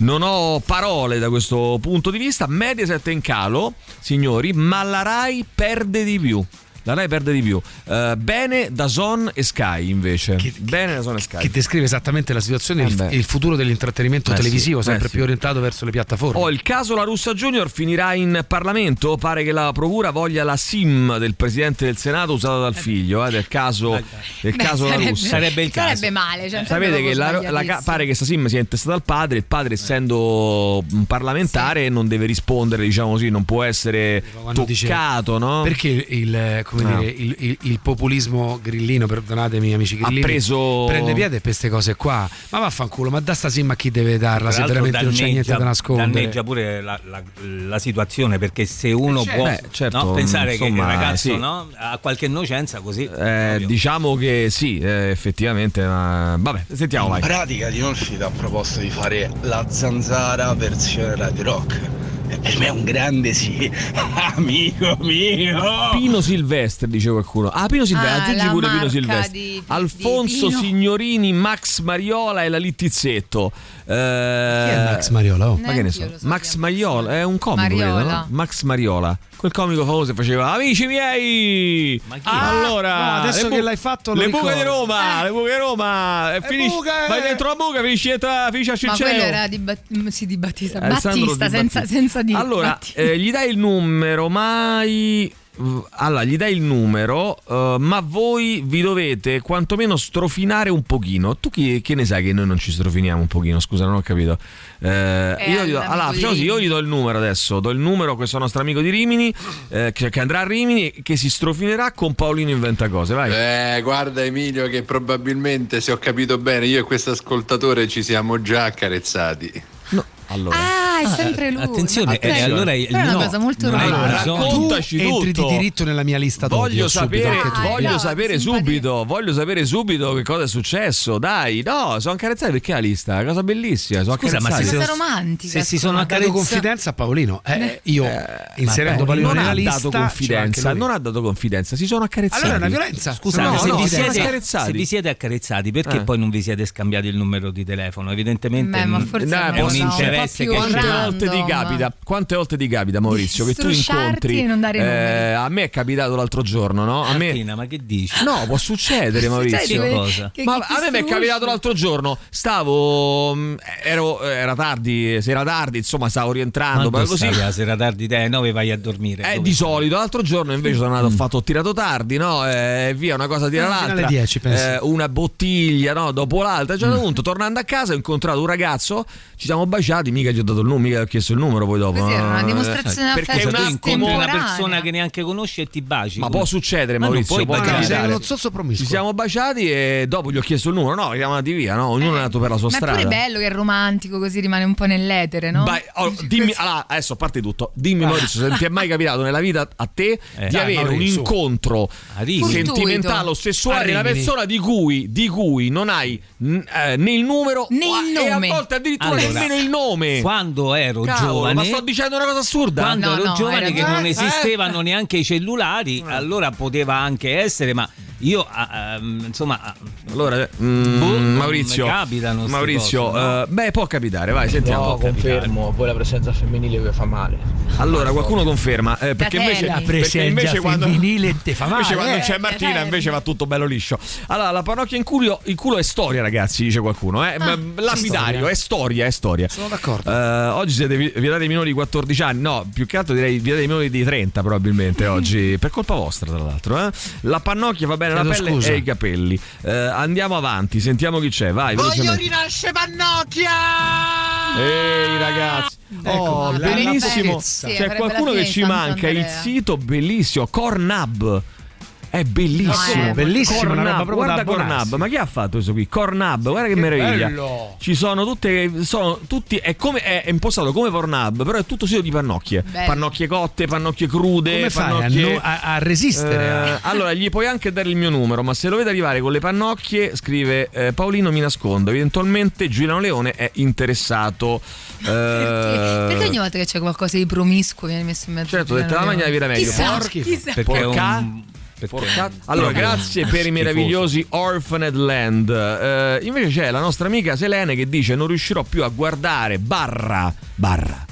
non ho parole da questo punto di vista. Mediaset è in calo, signori, ma la Rai perde di più. La Rai perde di più. Eh, bene da Zon e Sky invece. bene da Zon e Sky. Che descrive esattamente la situazione e il, Eh il futuro dell'intrattenimento Eh televisivo, sì, sempre eh sì. più orientato verso le piattaforme. Oh, il caso La Russa Junior finirà in Parlamento. Pare che la procura voglia la SIM del presidente del Senato usata dal figlio, eh, del caso, del Beh, caso La sarebbe- Russa. Sarebbe male. Cioè, Sapete che la, la pare che questa SIM sia intestata al padre, il padre essendo un parlamentare non deve rispondere, diciamo così, non può essere Quando dice- toccato, no? Perché il, eh, come No. dire, il, il- il populismo grillino, perdonatemi amici grillini, preso- prende piede per queste cose qua. Ma vaffanculo, ma da sta sim a chi deve darla se veramente non c'è niente da nascondere? Danneggia pure la, la- la situazione perché se uno Eh, certo. può Beh, certo, no, pensare che insomma, il ragazzo sì. no, ha qualche innocenza così. Eh, diciamo che sì, eh, effettivamente, ma vabbè, sentiamo In vai. pratica Dinolfi ti ha proposto di fare la zanzara versione Radio Rock. Per me è un grande sì. Amico mio! Pino Silvestre, dice qualcuno. Ah, Pino Silvestre, Ah, aggiungi pure Pino marca Silvestre. di- di- Alfonso di Pino. Signorini, Max Mariola e la Littizzetto. Eh, Chi è Max Mariola? Oh. Ma che ne so? Max Mariola è un comico, Mariola. credo, no? Max Mariola. Quel comico famoso che faceva Amici miei! allora, no, adesso le bu- che l'hai fatto lo Le buche di. Roma, le buche di Roma. E finisci- buche! vai dentro la buca, finisci, entra- finisci a Ma Circeo. quello era di, Bat- mm, sì, di Battista. Alessandro Battista, Di senza, Battista. senza di Allora, eh, gli dai il numero, mai. Allora, gli dai il numero, eh, ma voi vi dovete quantomeno strofinare un pochino. Tu chi, che ne sai che noi non ci strofiniamo un pochino? Scusa, non ho capito. Eh, io gli do, allora, facciamo così, io gli do il numero adesso. Do il numero a questo nostro amico di Rimini, eh, che, che andrà a Rimini, che si strofinerà con Paolino Inventa Cose. Vai. Eh, guarda Emilio che probabilmente, se ho capito bene, io e questo ascoltatore ci siamo già accarezzati. Allora. Ah, è sempre lui. Attenzione, Ok. eh, allora è una no, cosa molto romantica. bisogno. Raccontaci tu entri tutto. di diritto nella mia lista Voglio subito, sapere, anche tu. voglio no, sapere subito, voglio sapere subito che cosa è successo. Dai, no, sono accarezzati perché la lista? È una cosa bellissima. Sono Scusa, ma accarezzati. se Cosa sono- romantica. se si sono Ha dato accarezzati confidenza a Paolino. Eh, io inserendo Vabbè, Paolino non nella ha lista dato confidenza, non ha dato confidenza, si sono accarezzati. Allora è una violenza. Scusate, No, se, no, vi siete, accarezzati. se vi siete accarezzati, perché Eh. poi non vi siete scambiati il numero di telefono? Evidentemente Beh, ma forse è un interesse più che Quante volte ti capita? Quante volte ti capita, Maurizio, che tu incontri? e eh, a me è capitato l'altro giorno, no? A me Martina, ma che dici? No, può succedere, Maurizio. Che cosa? Che- Ma che a me mi è capitato l'altro giorno, stavo. mh, Ero, era tardi, se era tardi, insomma, stavo rientrando. Poi così. la sera tardi te, 9 vai a dormire. Eh, di solito, l'altro giorno invece sono andato, ho fatto, ho tirato tardi, no? E via, una cosa tira Eh, l'altra. alle 10, penso. Eh, una bottiglia, no? Dopo l'altra. A un certo Mm. punto, tornando a casa, ho incontrato un ragazzo, ci siamo baciati, mica gli ho dato il numero, mica gli ho chiesto il numero poi dopo. Così una dimostrazione Perché d'affetto un incontri una persona che neanche conosci e ti baci. Ma può succedere, Ma non Maurizio, puoi può baciare. Capitare. uno zozzo promiscuo. Ci siamo baciati e dopo gli ho chiesto il numero. No, siamo andati via, no? Ognuno è andato per la sua Ma è strada. pure bello che è romantico, così rimane un po' nell'etere, no? Vai, oh, dimmi, allora, adesso a parte tutto, dimmi Maurizio, se non ti è mai capitato nella vita a te Eh, di dai, avere un Maurizio. incontro A Rimini. sentimentale o sessuale di una persona di cui, di cui non hai eh, né il numero Né il e a nome. volte addirittura Allora, nemmeno il nome. Quando ero Cavolo, giovane, ma sto dicendo una cosa assurda. quando No, ero no, giovane hai che non Eh, esistevano neanche i cellulari, allora poteva anche essere, ma io ehm, insomma ah, Allora, mm, Boh, Maurizio, capitano Maurizio, cose, no? eh, beh, può capitare, vai, sentiamo. No, confermo, poi la presenza femminile vi fa male. Allora, qualcuno conferma, eh, perché invece, La perché presenza invece quando, femminile te fa invece male, quando eh. c'è Martina invece va tutto bello liscio. Allora, la parrocchia in culo, il culo è storia, ragazzi, dice qualcuno. Eh? Ah. Lapidario, è storia, è storia. D'accordo. Eh, oggi siete vi- vietati ai minori di 14 anni, no, più che altro direi vietati ai minori di 30 probabilmente oggi, per colpa vostra tra l'altro. eh. La pannocchia va bene la Chiedo pelle scusa. e i capelli. Eh, andiamo avanti, sentiamo chi c'è, vai. velocemente. rinasce Pannocchia! Ehi ragazzi, oh, Ecco, la- bellissimo. la Sì, C'è qualcuno la che ci di manca. Il sito bellissimo, Cornhub. È bellissimo, No, è bellissimo, una roba Cornhub, proprio guarda. Cornhub, ma chi ha fatto questo qui? Cornhub, guarda che, meraviglia. bello. Ci sono tutte, sono tutti, è, come, è impostato come Pornhub, però è tutto sito di pannocchie. Bello. Pannocchie cotte, pannocchie crude, Come fai a, pannocchie... no- a- a resistere? Eh, a- allora, gli puoi anche dare il mio numero, ma se lo vede arrivare con le pannocchie, scrive eh, Paolino mi nascondo. Eventualmente Giuliano Leone è interessato. Eh, Perché? Perché ogni volta che c'è qualcosa di promiscuo viene messo in mezzo Certo, detta la maglia viene meglio. Chissà, Porca- chissà. perché Porca- un perché- Allora, grazie per i meravigliosi Orphaned Land. Eh, invece c'è la nostra amica Selene che dice: Non riuscirò più a guardare barra barra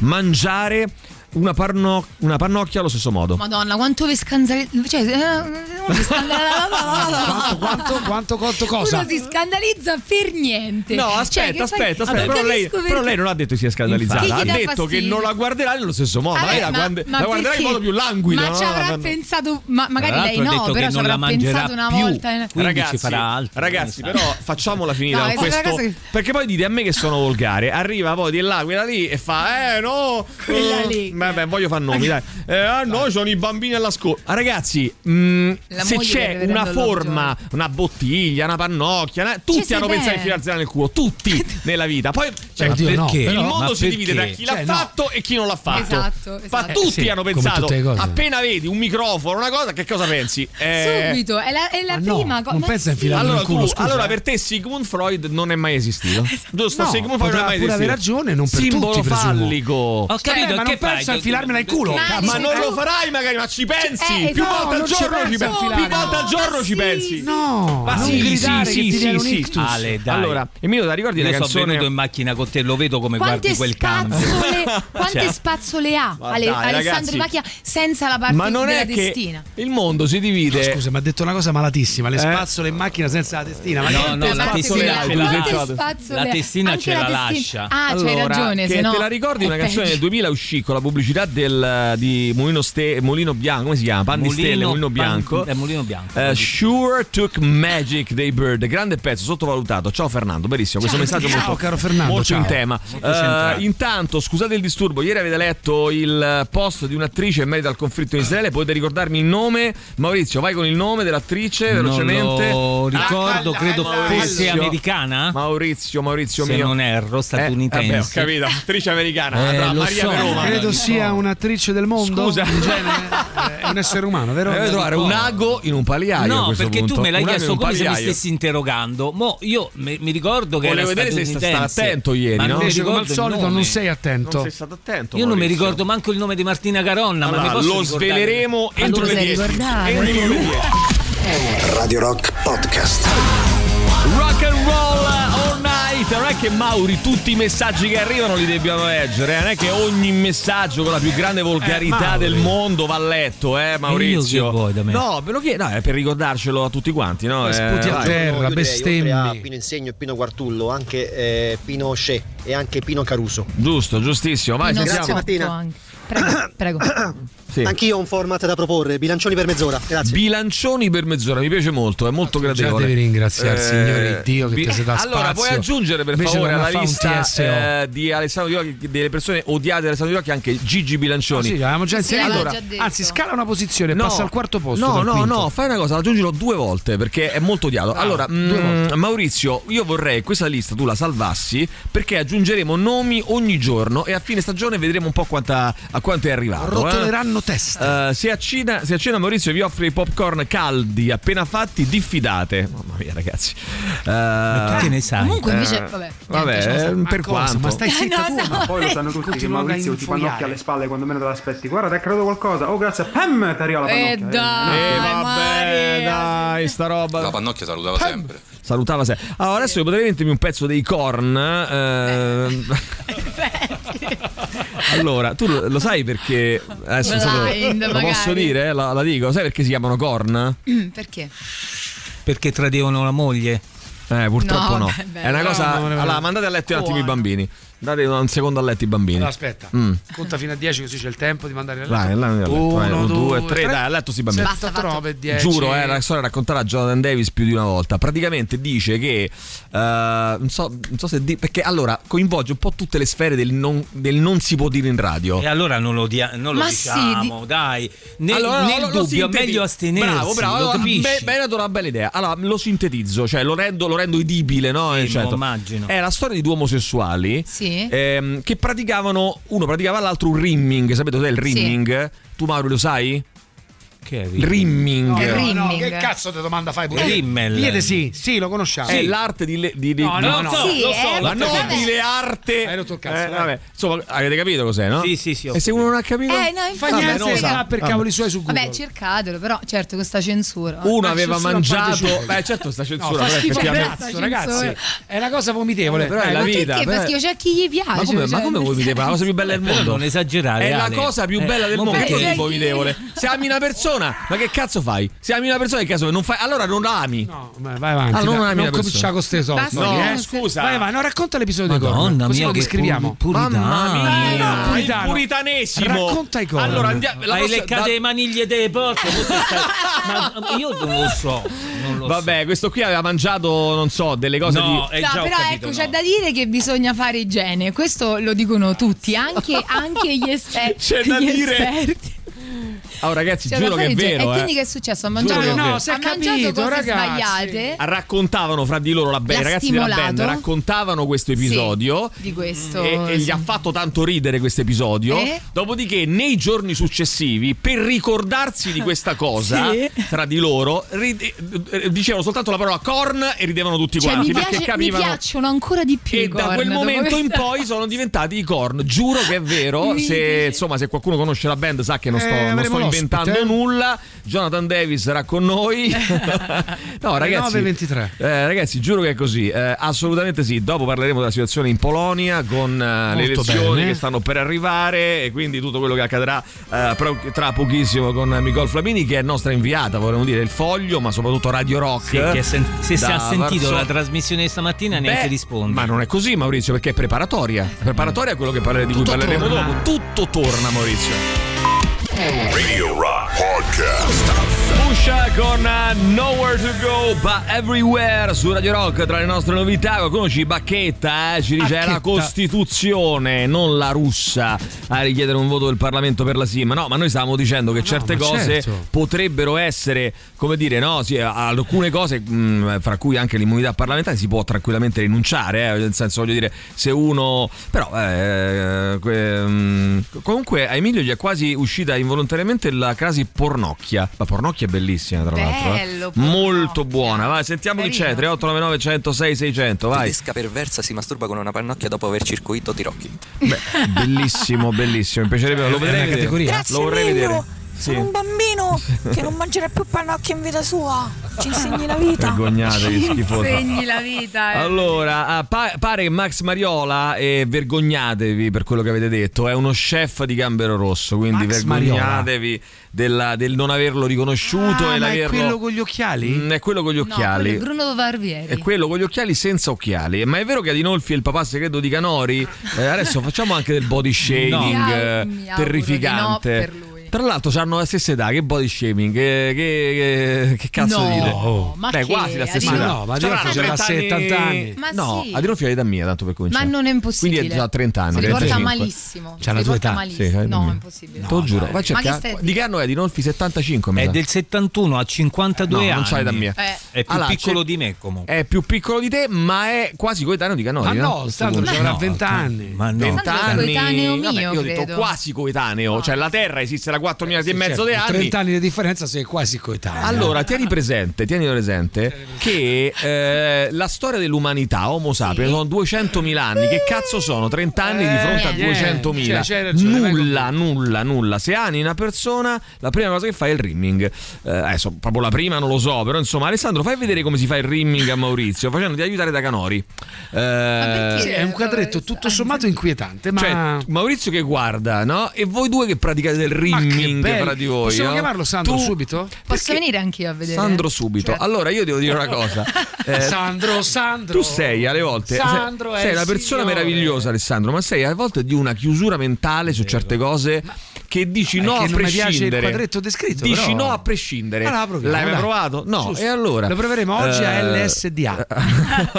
mangiare una, parno- una pannocchia allo stesso modo. Madonna, quanto vi scandalizza. Cioè, eh, scandalizza. quanto, quanto, quanto, quanto cosa? Uno si scandalizza per niente. No, Cioè, aspetta, che fai- aspetta, aspetta. Però lei, però lei non ha detto che sia scandalizzata. Infatti. Ha detto che fastidio? non la guarderà nello stesso modo. Vabbè, lei la, ma- guarda- ma la guarderà in modo più languido. Ma no? ci avrà La- pensato, ma magari lei no, però che ci non avrà pensato una più. volta. Quindi ragazzi, farà altro. ragazzi, però facciamola finita No, questo. che- Perché poi dite a me che sono volgare. Arriva poi di là, quella lì e fa: Eh no, Quella eh, lì. Vabbè, voglio fare nomi, dai. Eh, ah, no, sono i bambini alla scuola. Ah, ragazzi, mh, La se c'è una forma, una bottiglia, una pannocchia, una- tutti hanno pensato di filarsela nel culo. Tutti nella vita. Poi cioè, Oddio, no, perché? però- il mondo ma si divide da perché? chi l'ha Cioè, no. fatto e chi non l'ha fatto. Esatto, Ma esatto. tutti Eh, sì, hanno pensato. Appena vedi un microfono, una cosa, che cosa pensi? Eh, Subito, è la, è la Ma no, prima cosa. non ma pensa a sì. infilarlo allora, nel culo, tu- allora eh. per te Sigmund Freud non è mai esistito. Giusto? No, Sigmund Freud non è potrà mai pure esistito. aver ragione, non per Simbolo tutti, presumo. fallico. Ho capito, Eh, ma che non fai? Penso a infilarmela in culo. Ma- non Eh, lo farai magari, ma ci pensi! Eh, più esatto, volte al ci giorno ci pensi! Più volte al No, giorno ci pensi! No, Ma non sì, gridare sì, sì, sì. Ale, dai. Allora, Emilio, ti ricordi una Io sono canzone? venuto in macchina con te, lo vedo come guardi quel cambio. spazzole, quante Cioè, spazzole ha Alessandro Macchia senza la parte Ma non è testina? il mondo si divide. No, scusa, mi ha detto una cosa malatissima. Le Eh? spazzole in macchina senza la testina. Ma No, no, la testina ce la ha? testina ce la lascia. Ah, c'hai ragione, se no te la ricordi una canzone del 2000 uscì con la pubblicità pubblicità del, di Mulino, Ste- Mulino Bianco, come si chiama? Pan di Stelle, Mulino Bianco. Pan- eh, Mulino Bianco. Eh, sure Took Magic dei Bird, grande pezzo, sottovalutato. Ciao Fernando, benissimo. Questo Ciao, messaggio ciao, molto, caro Fernando, molto ciao. in tema. Molto Eh, centrale. intanto, scusate il disturbo, ieri avete letto il post di un'attrice in merito al conflitto in Israele. Potete ricordarmi il nome? Maurizio, vai con il nome dell'attrice Non velocemente. lo ricordo, credo Maurizio. fosse americana. Maurizio, Maurizio Se mio. non erro, statunitense. Eh, vabbè, ho capito, attrice americana. Eh, Maria so. Verona. Credo sia un'attrice del mondo. Scusa. in genere. Eh, È un essere umano, vero? Deve trovare un ago in un pagliaio. No, perché punto. tu me l'hai Un chiesto come se mi stessi interrogando. Mo io mi, mi ricordo che Volevo era vedere se sei attento ieri, ma no? Invece, come al solito, non sei attento. Non sei stato attento. Io non mi ricordo manco il nome di Martina Caronna, ma Allora, lo ricordare? sveleremo entro lo le sai 10. ricordare? Entro le 10. Radio Rock Podcast. Rock and roll night. Non è che Mauri, tutti i messaggi che arrivano li dobbiamo leggere. eh. Non è che ogni messaggio con la più grande volgarità Mauri. del mondo va letto, eh, Maurizio. che vuoi da me? No, ve lo chiedo, no, è per ricordarcelo a tutti quanti, no? Eh, Sputi a terra, bestemmi. Pino Insegno e Pino Quartullo, anche eh, Pino Sce e anche Pino Caruso. Giusto, giustissimo. Vai, Non sentiamo. Grazie Martina. Prego, prego. Sì. Anch'io ho un format da proporre, bilancioni per mezz'ora. Grazie. Bilancioni per mezz'ora, mi piace molto, è molto Già gradevole. devi ringraziare il Signore Dio che bi- ti si dà Allora, spazio. puoi aggiungere per Invece favore alla lista eh, di Alessandro Di Occhi, delle persone odiate da Alessandro Di Occhi anche Gigi No, Bilancioni. sì, avevamo già Sì, inserito. l'aveva già detto. Anzi, scala una posizione e passa al quarto posto. No, no, quinto. no, fai una cosa, aggiungilo due volte perché è molto odiato. Ah, allora, due mm. Maurizio, io vorrei che questa lista tu la salvassi perché aggiungeremo nomi ogni giorno e a fine stagione vedremo un po' quanta, a quanto è arrivato. eh. Testa. Eh, se, a Cina, se a Maurizio vi offre i popcorn caldi appena fatti, diffidate. Mamma mia, ragazzi. Ma tu che ne sai? Comunque invece, Eh, vabbè. vabbè, eh, so. per cosa? quanto? Ma stai zitta Eh, no, tu, no, ma Poi lo sanno tutti che Maurizio ti pannocchia alle spalle quando meno te l'aspetti. Guarda, ti è accaduto qualcosa. Oh, grazie. Pam! Ti arriva la Eh, pannocchia. dai, Eh, vabbè, dai, sta roba. La pannocchia salutava sempre. Salutava se. Allora, adesso io potrei mettermi un pezzo dei corn. ehm. allora, tu lo, sai perché. Adesso non so- Blind, lo magari. posso dire? La, la dico. Sai perché si chiamano corn? Perché? Perché tradivano la moglie. Eh, purtroppo No, no. vabbè, beh, È una cosa. no, no, no. Allora, mandate a letto un attimo i bambini. Date un secondo a letto i bambini. Allora, aspetta, Mm. conta fino a 10 così c'è il tempo di mandare a letto. Vai, là, a letto, vai, Uno, uno, due, due, tre, tre. dai, a letto si bambini. Basta, 7, 8, fatto. 9, 10. Giuro, eh, la storia raccontata da Jonathan Davis più di una volta. Praticamente dice che. eh, non, so, non so se. di- perché allora coinvolge un po' tutte le sfere del non, del non si può dire in radio. E allora non lo, dia- non lo Ma sì, diciamo, dai. Nel, Allora, nel lo- dubbio è sinteti- meglio astenersi. Bravo, bravo. Lo Allora, capisci? be- beh, hai dato una bella idea. Allora, lo sintetizzo, cioè lo rendo, lo rendo udibile, no? Sì, Eh, certo. immagino. È la storia di due omosessuali Sì. Ehm, che praticavano, uno praticava all'altro un rimming. Sapete cos'è il Sì. rimming? Tu, Mauro, lo sai? Che è rimming. No, Il no, no, rimming. che cazzo di domanda fai pure? Rimmel. Chiede sì, sì, lo conosciamo. È l'arte di, le- di, di- No, no, no. Sì, lo so, eh, nobile arte. Hai rotto il cazzo, Eh, vabbè. Insomma, avete capito cos'è, no? Sì, sì, sì, E se uno non ha capito? Eh, no, Fa infatti. niente, non sa. per Vabbè. cavoli suoi su Google. Vabbè, cercatelo, però certo questa censura. Uno Ma aveva mangiato. Beh, certo, sta No, censura. un effettivamente. ragazzi. È una cosa vomitevole. Però è la ma vita. Perché? c'è chi gli piace. Ma come, ma cioè, vedere? La cosa più bella del mondo. non esagerare, È la cosa più Eh, bella del ma mondo. Che vomitevole? Se ami una persona, ma che cazzo fai? Se ami una persona, che caso non fai? Allora non la ami. No, vai avanti. Ah, non ami non persona. cominciare con ste soldi. Basta, No, eh. scusa. Vai, vai, no, racconta l'episodio dei corno. Madonna mia, lo che descriviamo. pu- puritani. Mamma mia, no, il puritanesimo. Racconta i corno. Allora andiamo. Hai prossima- leccato da- le maniglie delle porte. ma io non lo so. Non lo Vabbè, questo qui aveva mangiato, non so, delle cose No, di. eh, No, però capito, ecco, c'è da dire che bisogna fare igiene, questo lo dicono tutti, anche, anche gli, esper- C'è da dire. esperti. Oh, ragazzi, da giuro che è vero. E eh. quindi che è successo? Ha Giuro mangiato, vero. No, si è ha mangiato capito, cose ragazzi. sbagliate Raccontavano fra di loro la band, ragazzi della stimolato? band raccontavano questo episodio. di questo. E, e gli sì. ha fatto tanto ridere questo episodio. Eh? Dopodiché, nei giorni successivi, per ricordarsi di questa cosa Sì. tra di loro, rid- eh, dicevano soltanto la parola corn e ridevano tutti Cioè, quanti mi, perché piace- mi capivano. piacciono ancora di più. E i da corn, quel momento in poi sono diventati i corn. Giuro che è vero. Mi Se, insomma, se qualcuno conosce la band, sa che non sto, Eh, non sto inventando ospite. nulla. Jonathan Davis sarà con noi. no, ragazzi. 9.23. eh, ragazzi, giuro che è così. Eh, assolutamente sì. Dopo parleremo della situazione in Polonia con eh, le elezioni bene. che stanno per arrivare e quindi tutto quello che accadrà eh, tra pochissimo con Nicole Flamini, che è nostra inviata, vorremmo dire, il foglio, ma soprattutto Radio Rock. Sì, che sen- se si ha sentito Varso- la trasmissione di stamattina neanche Beh, risponde. Ma non è così, Maurizio, perché è preparatoria. Preparatoria è quello che parle- di cui Tutto parleremo torna. dopo. Tutto torna, Maurizio. Radio Rock Podcast. Pusha con uh, Nowhere to Go But Everywhere su Radio Rock tra le nostre novità qualcuno ci bacchetta eh? ci dice è la Bacchetta. Costituzione non la russa a richiedere un voto del Parlamento per la SIM no ma noi stavamo dicendo che certe ma cose certo. potrebbero essere come dire no sì, alcune cose mh, fra cui anche l'immunità parlamentare si può tranquillamente rinunciare eh? nel senso voglio dire se uno però eh, que- mh, comunque a Emilio gli è quasi uscita involontariamente la crasi pornocchia. La pornocchia è bellissima tra l'altro eh. Bello, molto buona. Vai sentiamo chi c'è. 3899 106 600 vai. Tedesca perversa si masturba con una pannocchia dopo aver circuito Tirocchi. Beh, bellissimo bellissimo. Mi piacerebbe lo vedrei vedere. categoria? lo vorrei Emilio, vedere Sì. sono un bambino che non mangerà più pannocchie in vita sua. Ci insegni la vita. vergognatevi schifoso Segni la vita. eh. Allora, ah, pa- pare che Max Mariola, e vergognatevi per quello che avete detto, è uno chef di Gambero Rosso, quindi Max vergognatevi della- del non averlo riconosciuto Ah, e ma è quello con gli occhiali? Mm, è quello con gli No, occhiali. è Bruno Varvieri. È quello con gli occhiali senza occhiali. Ma è vero che Adinolfi è il papà segreto di Canori? Eh, adesso facciamo anche del body shaming eh, mi auguro terrificante. no per lui. Tra l'altro hanno la stessa età, che body shaming? Che, che- che- che cazzo No, dite? ma Beh, che? quasi la stessa Adinolfi- età. no, ma Adinolfi c'era 30 70 anni. Ma no, sì. Adinolfi è l'età mia, tanto per Ma cominciare. non è impossibile. Quindi è già 30 anni. Si riporta 35. malissimo. C'ha Si la tua età? malissimo. Sì, no, dimmi. è impossibile. Te lo giuro, vai a Ma cercare. stai Di che anno è Adinolfi? 75 mi È del 71 a 52 No, anni. non c'hai da mia. Eh. È più piccolo c'è- di me comunque. È più piccolo di te, ma è quasi coetaneo di Canori. Ma no, A Sandro avrà No, 20 anni. Ma no. 20 Sandro è anni. coetaneo mio, Vabbè, io ho detto quasi coetaneo, cioè la Terra esiste da 4 miliardi e mezzo Certo, di anni. 30 anni di differenza sei quasi coetaneo. Allora, tieni presente, tieni presente che eh, la storia dell'umanità, Homo sapiens, sono 200.000 anni. Che cazzo sono? 30 anni di fronte a Eh, 200.000. cioè, nulla, nulla, nulla. Se ani una persona, la prima cosa che fai è il rimming. Eh, adesso, proprio la prima non lo so, però insomma, Alessandro, fai vedere come si fa il rimming a Maurizio, facendoti aiutare da Canori. Eh? Sì, è un quadretto tutto sommato inquietante, ma cioè, Maurizio che guarda, no? E voi due che praticate del rimming bello. fra di voi. Possiamo no? chiamarlo Sandro Tu- subito? Posso venire anch'io a vedere? Sandro subito. Cioè- Allora io devo dire una cosa. Eh, Sandro, Sandro. tu sei alle volte Sandro sei, è sei una persona signore. meravigliosa, Alessandro, ma sei a volte di una chiusura mentale su certe cose che dici È no che a non mi piace il prescindere. quadretto descritto, Dici però. no a prescindere. Allora, proviamo, L'hai mai dai. provato? No, Giusto. e allora Lo proveremo oggi a Eh, LSDA.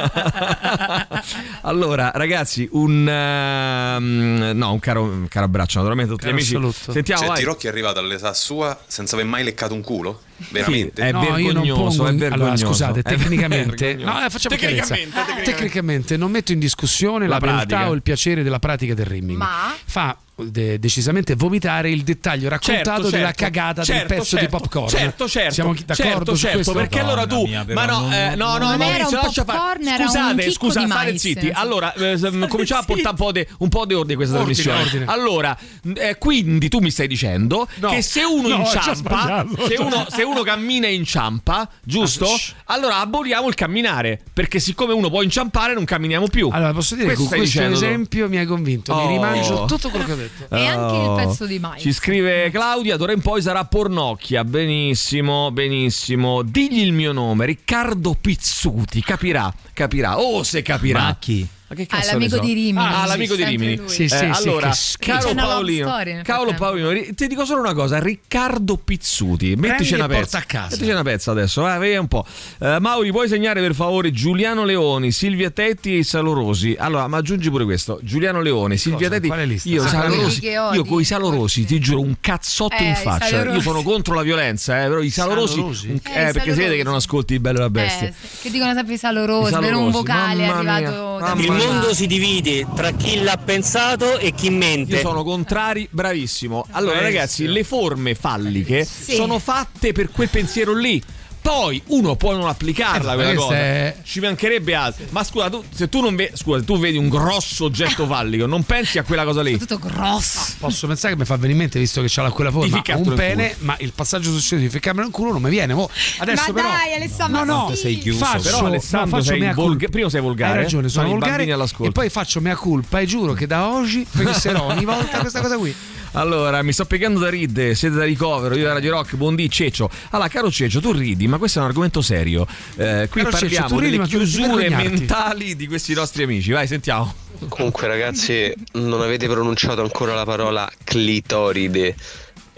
allora, ragazzi, un ehm, no, un caro, un caro abbraccio, naturalmente a tutti Caro gli amici. assoluto. Sentiamo, Cioè, vai. Tirocchi è arrivato all'età sua senza aver mai leccato un culo? Veramente? È No, io non vergognoso, pongo è vergognoso. Allora, scusate, tecnicamente, no, eh, facciamo tecnicamente, tecnicamente. Tecnicamente non metto in discussione la, La pratica. o il piacere della pratica del rimming. Ma? Fa de- decisamente vomitare il dettaglio raccontato Certo, della certo, cagata certo, del pezzo certo, di popcorn. Certo, certo. Siamo d'accordo certo, su certo, questo? perché allora tu mia, Ma no, eh, no, no, Maurizio, lascia fare. Scusate, chicco scusa, di state zitti. Allora, eh, cominciamo a portare un po' di un po' di ordine in questa Ordine, trasmissione. Allora, eh, quindi tu mi stai dicendo No. che se uno No, inciampa, se uno, se uno cammina e inciampa, giusto? Ah. Allora aboliamo il camminare, perché siccome uno può inciampare non camminiamo più. Allora, posso dire che questo dicendo tu? esempio mi hai convinto, mi Oh. rimangio tutto quello che ho detto. E anche il Oh. pezzo di mais. Ci scrive Claudia, d'ora in poi sarà pornocchia. Benissimo, benissimo. Digli il mio nome, Riccardo Pizzuti. Capirà, capirà. Oh, se capirà. Ma chi? Ma che Ah, cazzo l'amico ne so? di Rimini. Ah, l'amico di Rimini. lui. Sì, sì, sì, allora, caro Paolino, frattempo. Paolino, ti dico solo una cosa, Riccardo Pizzuti, mettici una porta pezza. a casa. Mettici una pezza adesso, vai, vedi un po'. Eh, Mauri, puoi segnare per favore Giuliano Leoni, Silvia Tetti e Salo Rosi. Allora, ma aggiungi pure questo. Giuliano Leoni, Silvia Cosa? Tetti. Io Ah, Salo quelli Rosi, che odi, io con i Salo Rosi ti giuro un cazzotto Eh, in i faccia. Io sono contro la violenza, eh, però i Salo Salo Rosi, Rosi? un- Eh, eh, i perché si vede che non ascolti il bello e la bestia. Eh, che dicono sempre i salorosi, I per un salorosi, vocale è arrivato mamma Il mondo si divide tra chi l'ha pensato e chi mente. Io sono contrari, bravissimo. Allora, Bravissimo. ragazzi, le forme falliche Sì. sono fatte per quel pensiero lì. Poi uno può non applicarla Eh, quella cosa. è- Ci mancherebbe altro. Ma scusa, tu, se tu non vedi, scusa, tu vedi un grosso oggetto vallico, non pensi a quella cosa lì? Tutto grosso. Posso pensare che mi fa venire in mente, visto che c'ha la quella forma, un pene, ma il passaggio successivo di ficcarmelo in culo non mi viene. mo. Adesso Ma però. dai, Alessandro, no, no, ma sì. faccio, Però, Alessandro, no, sei volga- prima sei volgare, Hai ragione, sono volgare e poi faccio mea culpa e giuro che da oggi penserò ogni volta a questa cosa qui. Allora, mi sto piegando da ride, siete da ricovero, io da Radio Rock, buondì, Ceccio. Allora, caro Ceccio, tu ridi, ma questo è un argomento serio. Eh, qui Caro Ceccio, parliamo tu ridi, delle chiusure mentali di questi nostri amici. Vai, sentiamo. Comunque ragazzi, non avete pronunciato ancora la parola clitoride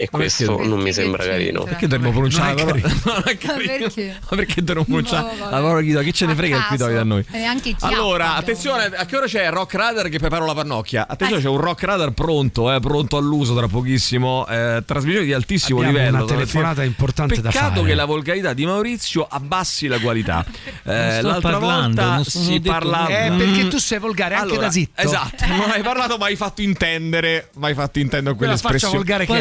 e questo perché? non mi sembra carino. Perché dovremmo pronunciare la parola? Ma perché? Ma perché dovremmo pronunciare No, la parola clitoride? Chi ce ne frega il clitoride da noi? E anche Allora, attenzione, a che ora c'è Rock Radar che preparo la pannocchia? Attenzione, c'è un Rock Radar pronto, eh, pronto all'uso tra pochissimo. Eh, trasmissione di altissimo Abbiamo livello. una telefonata importante da Peccato fare. che la volgarità di Maurizio abbassi la qualità. Eh, l'altra parlando, volta si parlava. Eh, perché tu sei volgare anche da zitto. Esatto, non hai parlato, ma hai fatto intendere. Ma hai fatto intendere Quella faccia quell'espressione. volgare che hai.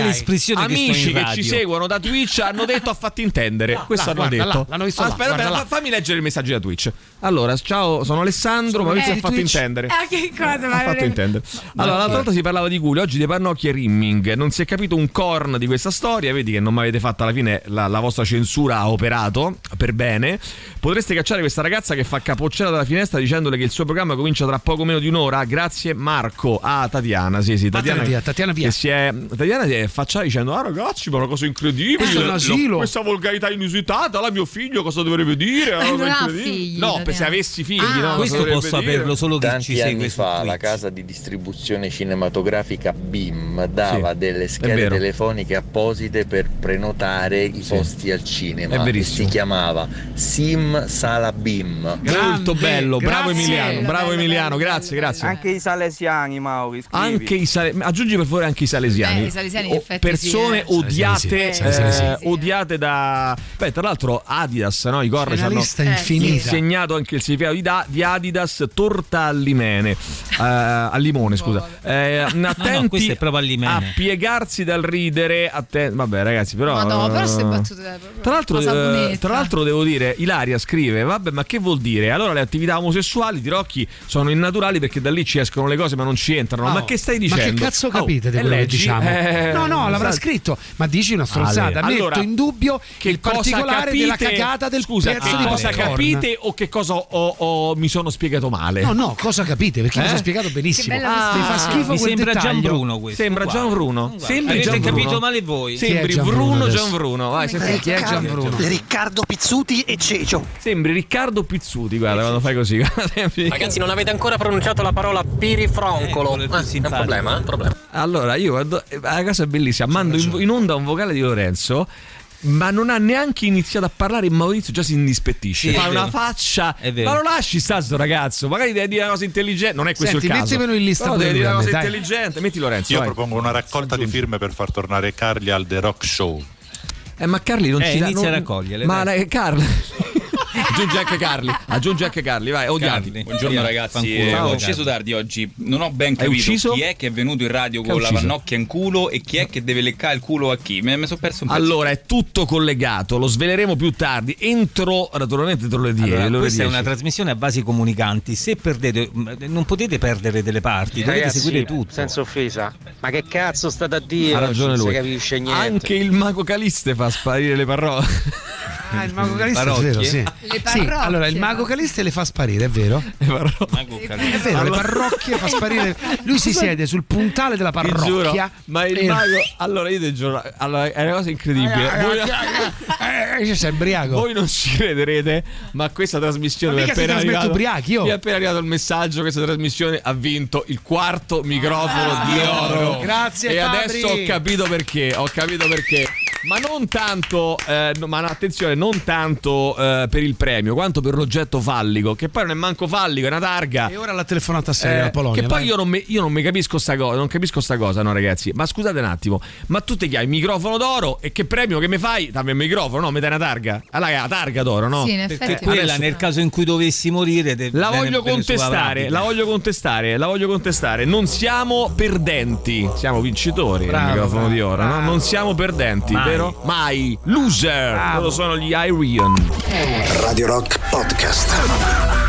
Che sto Amici che radio? ci seguono da Twitch hanno detto ha fatto intendere. Questo là, hanno guarda, detto. là, l'hanno visto Aspetta, là. fammi leggere i messaggi da Twitch. Allora, ciao, sono Alessandro. Maurizio Eh, ha fatto Twitch. intendere. Eh, che cosa? Ha fatto intendere. Allora, l'altra volta si parlava di culi, oggi di pannocchie e rimming. Non si è capito un corn di questa storia. Vedi che non mi avete fatto alla fine la, la vostra censura ha operato per bene. Potreste cacciare questa ragazza che fa capocciata dalla finestra dicendole che il suo programma comincia tra poco meno di un'ora. Grazie, Marco. Ah, Tatiana. Sì, sì, Tatiana. Vattene via, Tatiana via. Che si è, Tatiana si è facciata dicendo: Ah, ragazzi, ma una cosa incredibile. Questo è un Lo- asilo." questa volgarità inusitata. La mio figlio cosa dovrebbe dire? Una Eh, cosa non ha incredibile." figli, No, se avessi figli, Ah, no? Questo dire? saperlo solo chi ci Tanti segue anni fa la casa di distribuzione cinematografica BIM dava Sì, delle è schede telefoniche apposite per prenotare i Sì. posti al cinema. È e verissimo. Si chiamava Sim Sala BIM. Molto bello, bravo grazie. Emiliano, bravo Bello, Emiliano, bello, grazie, bello, grazie. Anche i salesiani, Mauri. scrivi. Anche i sale- aggiungi per favore anche i salesiani. Eh, i salesiani in effetti persone sì, eh. odiate, eh, sì. odiate da. Beh, tra l'altro Adidas, no? I ci una hanno lista Eh, infinita. insegnato anche il significato di, da- di Adidas, torta al limene. eh, al limone, scusa. Eh, attenti al limene. a piegarsi dal ridere. atten- Vabbè, ragazzi, però. Ma no, però eh, battute Tra l'altro, eh, tra l'altro devo dire, Ilaria scrive, vabbè ma che vuol dire? Allora le attività omosessuali di Rocchi sono innaturali perché da lì ci escono le cose ma non ci entrano. No. ma che stai Ma che dicendo? cazzo Oh, capite di e quello che leggi? diciamo? Eh, no, no, l'avrà sai- scritto, ma dici una stronzata. Ale. Metto Allora, in dubbio Che il particolare capite? della cagata del Scusa, pezzo che di cosa capite o che cosa ho- ho- mi sono spiegato male? No, no, cosa capite? Perché Eh? mi si è spiegato benissimo. Che bella mi fa schifo Mi quel sembra dettaglio. Gianbruno questo. Sembra. Gian Bruno. Sembri Avete Gian Bruno. capito male voi. Sembri Gian Bruno Bruno? Gian Bruno. Vai, senti- Chi è Gian Bruno? Riccardo Pizzuti e Cecio. Sembri Riccardo Pizzuti, guarda, quando fai così. Sembri- Ragazzi, non avete ancora pronunciato la parola pirifroncolo. Più Eh, è un problema, eh? un problema. Allora, io eh, la cosa è bellissima. Mando in, in onda un vocale di Lorenzo. Ma non ha neanche iniziato a parlare e Maurizio già si indispettisce. Sì, Fa una faccia. Ma lo lasci sta sto ragazzo. Magari deve dire una cosa intelligente. Non è questo Senti, il caso. mettimelo in lista deve dire una cosa dai. intelligente. Metti Lorenzo. Io vai. propongo una raccolta di firme per far tornare Carli al The Rock Show. Eh, ma Carli non Eh, ci dà. inizia non- a raccoglierle, Ma dai. lei, Carli. aggiungi anche Carli. Aggiungi anche Carli, vai, odiati. Carli. Buongiorno Via, ragazzi, fanculo, eh, ho Carli. ucciso tardi oggi. Non ho ben capito chi è che è venuto in radio Che con la pannocchia in culo e chi è che deve leccare il culo a chi. Mi sono perso un pezzo. Allora, è tutto collegato, lo sveleremo più tardi. Entro, naturalmente, entro le 10. Allora, questa è 10. una trasmissione a basi comunicanti. Se perdete, mh, non potete perdere delle parti, dovete Ragazzi, seguire tutto. senza offesa. Ma che cazzo state a dire? Ha ragione non lui. si capisce niente. Anche il mago Caliste fa sparire le parole. Ah, il mago Caliste è vero, sì. Le Sì, parrocchie, allora il mago? Caliste le fa sparire, è vero? Le parole. È vero, le parrocchie fa sparire. Lui si siede sul puntale della Ti giuro, parrocchia. ma il e- mago. Allora, io ti giuro. Allora, è una cosa incredibile. Voi, Eh, eh, sei ubriaco. voi non ci crederete, ma questa trasmissione Ma mi è appena arrivato. ubriachi, oh. Mi è appena arrivato il messaggio. Questa trasmissione ha vinto il quarto microfono Ah, di oro. grazie, E Fabri. adesso ho capito perché. Ho capito perché. Ma non tanto, eh, no, ma no, attenzione, non tanto eh, per il premio, quanto per l'oggetto fallico, che poi non è manco fallico, è una targa. E ora la telefonata seria Eh, Polonia. che poi io non, mi, io non mi capisco sta cosa, non capisco sta cosa, no, ragazzi. Ma scusate un attimo, ma tu ti chiami microfono d'oro e che premio che mi fai? Dammi un microfono, no? Mi dai una targa. Allora è la targa d'oro, no? Sì, in Perché effetti. quella adesso- nel caso in cui dovessi morire de- La voglio contestare, la voglio contestare, la voglio contestare. Non siamo perdenti, siamo vincitori. Bravo, il microfono bravo, di oro, no? bravo. Non siamo perdenti. Mai. Vero? Mai. Loser. Loro sono gli Irion. Radio Rock Podcast.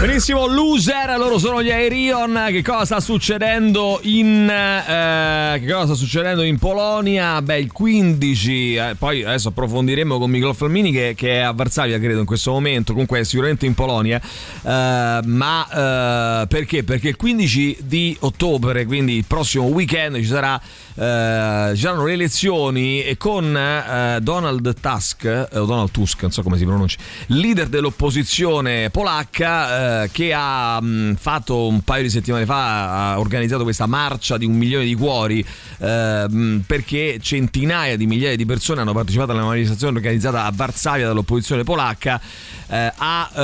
Benissimo, loser, loro sono gli Aerion. Che cosa sta succedendo in eh, che cosa sta succedendo in Polonia? Beh, il 15, eh, poi adesso approfondiremo con Micro Falmini che, che, è a Varsavia, credo, in questo momento, comunque è sicuramente in Polonia. Eh, ma eh, perché? Perché il 15 di ottobre, quindi il prossimo weekend ci sarà eh, ci saranno le elezioni e con eh, Donald Tusk o Donald Tusk, non so come si pronuncia, leader dell'opposizione polacca che ha mh, fatto un paio di settimane fa, ha organizzato questa marcia di un milione di cuori eh, mh, perché centinaia di migliaia di persone hanno partecipato alla manifestazione organizzata a Varsavia dall'opposizione polacca eh, a eh,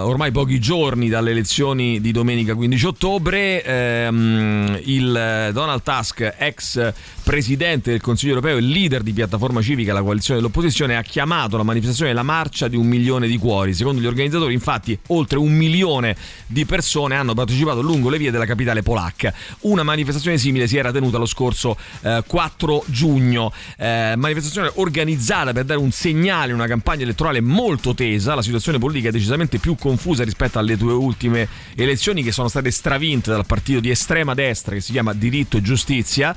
ormai pochi giorni dalle elezioni di domenica 15 ottobre. Ehm, il Donald Tusk, ex presidente del Consiglio europeo e leader di piattaforma civica, la coalizione dell'opposizione, ha chiamato la manifestazione la marcia di un milione di cuori. Secondo gli organizzatori, infatti, oltre un milione di persone hanno partecipato lungo le vie della capitale polacca. Una manifestazione simile si era tenuta lo scorso eh, 4 giugno. Eh, manifestazione organizzata per dare un segnale, una campagna elettorale molto tesa. La situazione politica è decisamente più confusa rispetto alle due ultime elezioni che sono state stravinte dal partito di estrema destra che si chiama Diritto e Giustizia.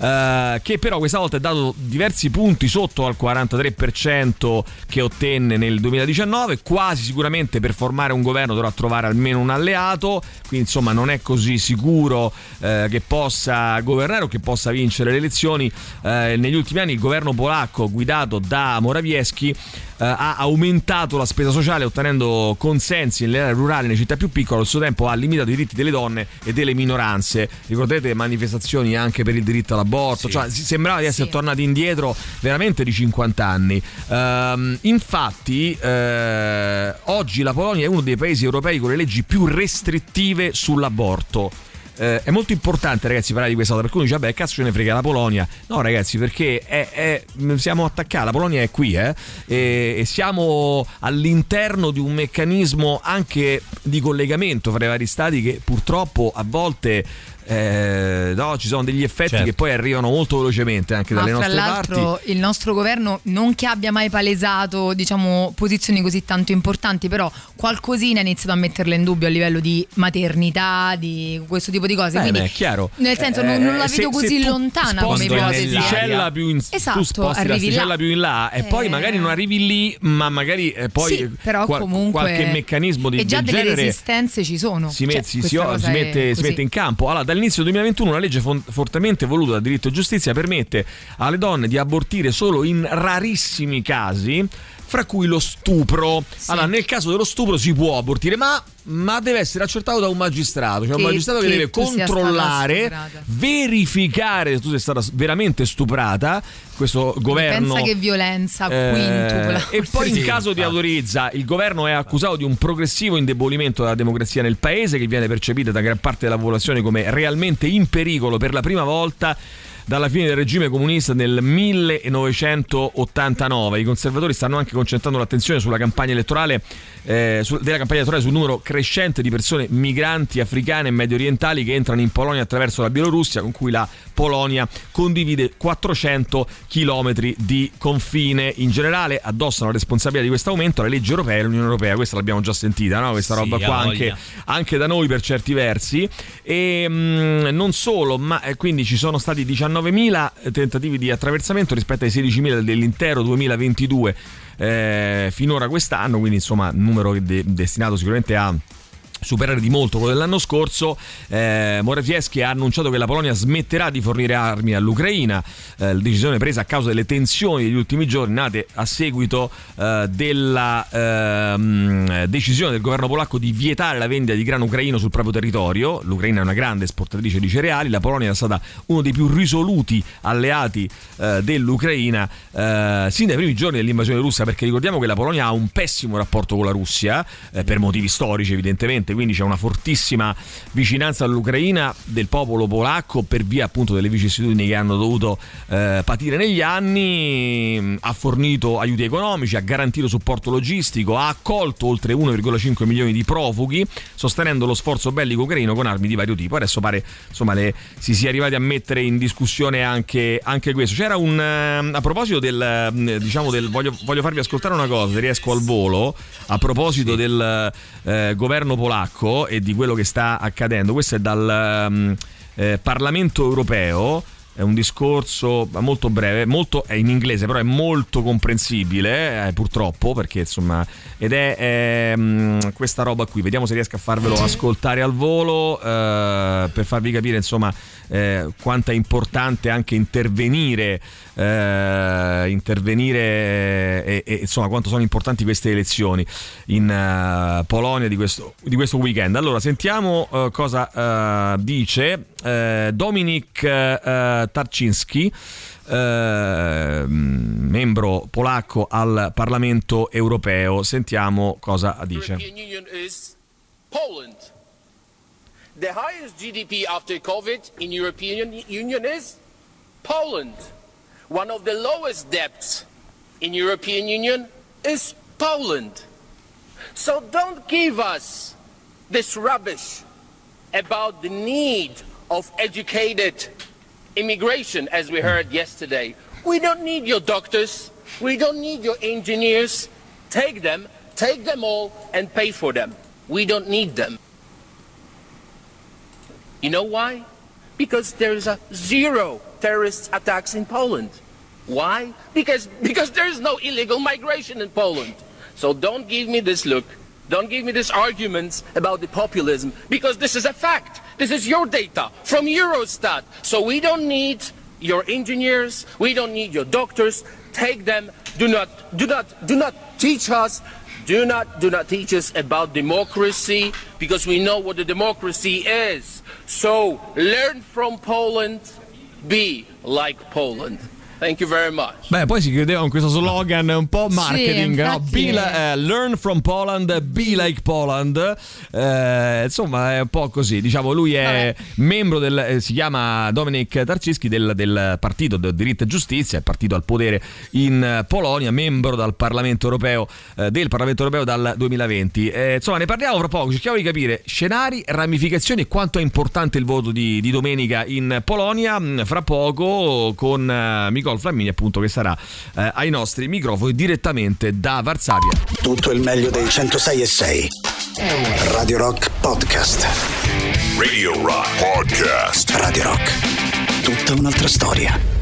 Uh, che però questa volta è dato diversi punti sotto al 43% che ottenne nel 2019, quasi sicuramente per formare un governo dovrà trovare almeno un alleato, quindi insomma non è così sicuro uh, che possa governare o che possa vincere le elezioni. Uh, negli ultimi anni il governo polacco guidato da Morawiecki ha aumentato la spesa sociale ottenendo consensi nelle aree rurali, nelle città più piccole, allo stesso tempo ha limitato i diritti delle donne e delle minoranze. Ricordate manifestazioni anche per il diritto all'aborto, sì. cioè sembrava di essere sì. tornati indietro veramente di 50 anni. Ehm, infatti eh, oggi la Polonia è uno dei paesi europei con le leggi più restrittive sull'aborto eh, è molto importante, ragazzi, parlare di questa cosa. Perché uno dice, vabbè, cazzo ce ne frega la Polonia. No, ragazzi, perché è, è, siamo attaccati. La Polonia è qui, eh, e, e, siamo all'interno di un meccanismo anche di collegamento fra i vari stati che purtroppo a volte eh, no, ci sono degli effetti certo. che poi arrivano molto velocemente anche Ma dalle nostre l'altro, parti. Il nostro governo non che abbia mai palesato diciamo, posizioni così tanto importanti, però qualcosina ha iniziato a metterle in dubbio a livello di maternità, di questo tipo di cose. Beh, Quindi, beh, è chiaro. Nel senso, non, non la Eh, vedo se- così se lontana come ipotesi. l'asticella più in, Esatto, arrivi là. più in là e poi Eh. magari non arrivi lì, ma magari eh, poi sì, però qual- comunque qualche meccanismo di, e già del delle genere resistenze ci sono. si, met- Cioè, si- si- si mette, mette in campo. Allora, dall'inizio del 2021 una legge fon- fortemente voluta da diritto e giustizia permette alle donne di abortire solo in rarissimi casi. Fra cui lo stupro. Allora, nel caso dello stupro si può abortire, ma, ma deve essere accertato da un magistrato. Cioè, un Che- magistrato che, che deve controllare, verificare se tu sei stata veramente stuprata. Questo governo. Pensa che violenza Eh, quintupla. e poi in Sì. caso di autorizza, il governo è accusato di un progressivo indebolimento della democrazia nel paese che viene percepita da gran parte della popolazione come realmente in pericolo per la prima volta dalla fine del regime comunista nel 1989. I conservatori stanno anche concentrando l'attenzione sulla campagna elettorale eh, su- della campagna elettorale sul numero crescente di persone migranti africane e medio orientali che entrano in Polonia attraverso la Bielorussia, con cui la Polonia condivide 400 chilometri di confine. In generale addossano la responsabilità di questo aumento alle leggi europee e all'Unione Europea. Questa l'abbiamo già sentita, no? questa Sì, roba qua anche, anche da noi per certi versi. E mm, non solo, ma eh, quindi ci sono stati 19.000 tentativi di attraversamento rispetto ai 16.000 dell'intero 2022 eh, finora quest'anno, quindi insomma numero de- destinato sicuramente a superare di molto quello dell'anno scorso. Eh, Morawiecki ha annunciato che la Polonia smetterà di fornire armi all'Ucraina, eh, decisione presa a causa delle tensioni degli ultimi giorni nate a seguito eh, della ehm, decisione del governo polacco di vietare la vendita di grano ucraino sul proprio territorio. L'Ucraina è una grande esportatrice di cereali, la Polonia è stata uno dei più risoluti alleati eh, dell'Ucraina eh, sin dai primi giorni dell'invasione russa, perché ricordiamo che la Polonia ha un pessimo rapporto con la Russia, eh, per motivi storici evidentemente, evidente, quindi c'è una fortissima vicinanza all'Ucraina del popolo polacco per via appunto delle vicissitudini che hanno dovuto eh, patire negli anni, ha fornito aiuti economici, ha garantito supporto logistico, ha accolto oltre 1,5 milioni di profughi, sostenendo lo sforzo bellico ucraino con armi di vario tipo. Adesso pare insomma le, si sia arrivati a mettere in discussione anche, anche questo. C'era un eh, a proposito del eh, diciamo del voglio, voglio farvi ascoltare una cosa, se riesco al volo, a proposito del eh, governo polacco e di quello che sta accadendo. Questo è dal mm, eh, Parlamento europeo è un discorso molto breve, molto, è in inglese, però è molto comprensibile, eh, purtroppo, perché insomma, ed è ehm, questa roba qui. Vediamo se riesco a farvelo ascoltare al volo eh, per farvi capire insomma eh, quanto è importante anche intervenire, eh, intervenire e, e, insomma quanto sono importanti queste elezioni in eh, Polonia di questo, di questo, weekend. Allora, sentiamo eh, cosa dice Dominik Tarczynski. Eh, membro polacco al Parlamento europeo. Sentiamo cosa dice. Poland. The highest GDP after COVID in European Union is Poland. One of the lowest debts in European Union is Poland. So don't give us this rubbish about the need of educated immigration, as we heard yesterday. We don't need your doctors. We don't need your engineers. Take them, take them all, and pay for them. We don't need them. You know why? Because there is a zero terrorist attacks in Poland. Why? Because, because there is no illegal migration in Poland. So don't give me this look. Don't give me these arguments about the populism, because this is a fact. This is your data from Eurostat. So we don't need your engineers, we don't need your doctors. Take them. Do not, do not, do not teach us. Do not, do not teach us about democracy, because we know what the democracy is. So learn from Poland. Be like Poland. Thank you very much. Beh, poi si chiudeva con questo slogan un po' marketing, Sì, no? Be li- eh, learn from Poland, be like Poland. Eh, insomma, è un po' così. Diciamo, lui è membro del. eh, si chiama Dominik Tarcischi del, del partito del diritto e giustizia, il partito al potere in eh, Polonia, membro dal Parlamento europeo, eh, del Parlamento europeo dal 2020. Eh, insomma, ne parliamo fra poco. Cerchiamo di capire scenari, ramificazioni e quanto è importante il voto di, di domenica in Polonia. Mm, Fra poco con eh, Nicole Flammini, appunto, che sarà eh, ai nostri microfoni direttamente da Varsavia. Tutto il meglio dei 106 e 6. Radio Rock Podcast. Radio Rock Podcast. Radio Rock. Tutta un'altra storia.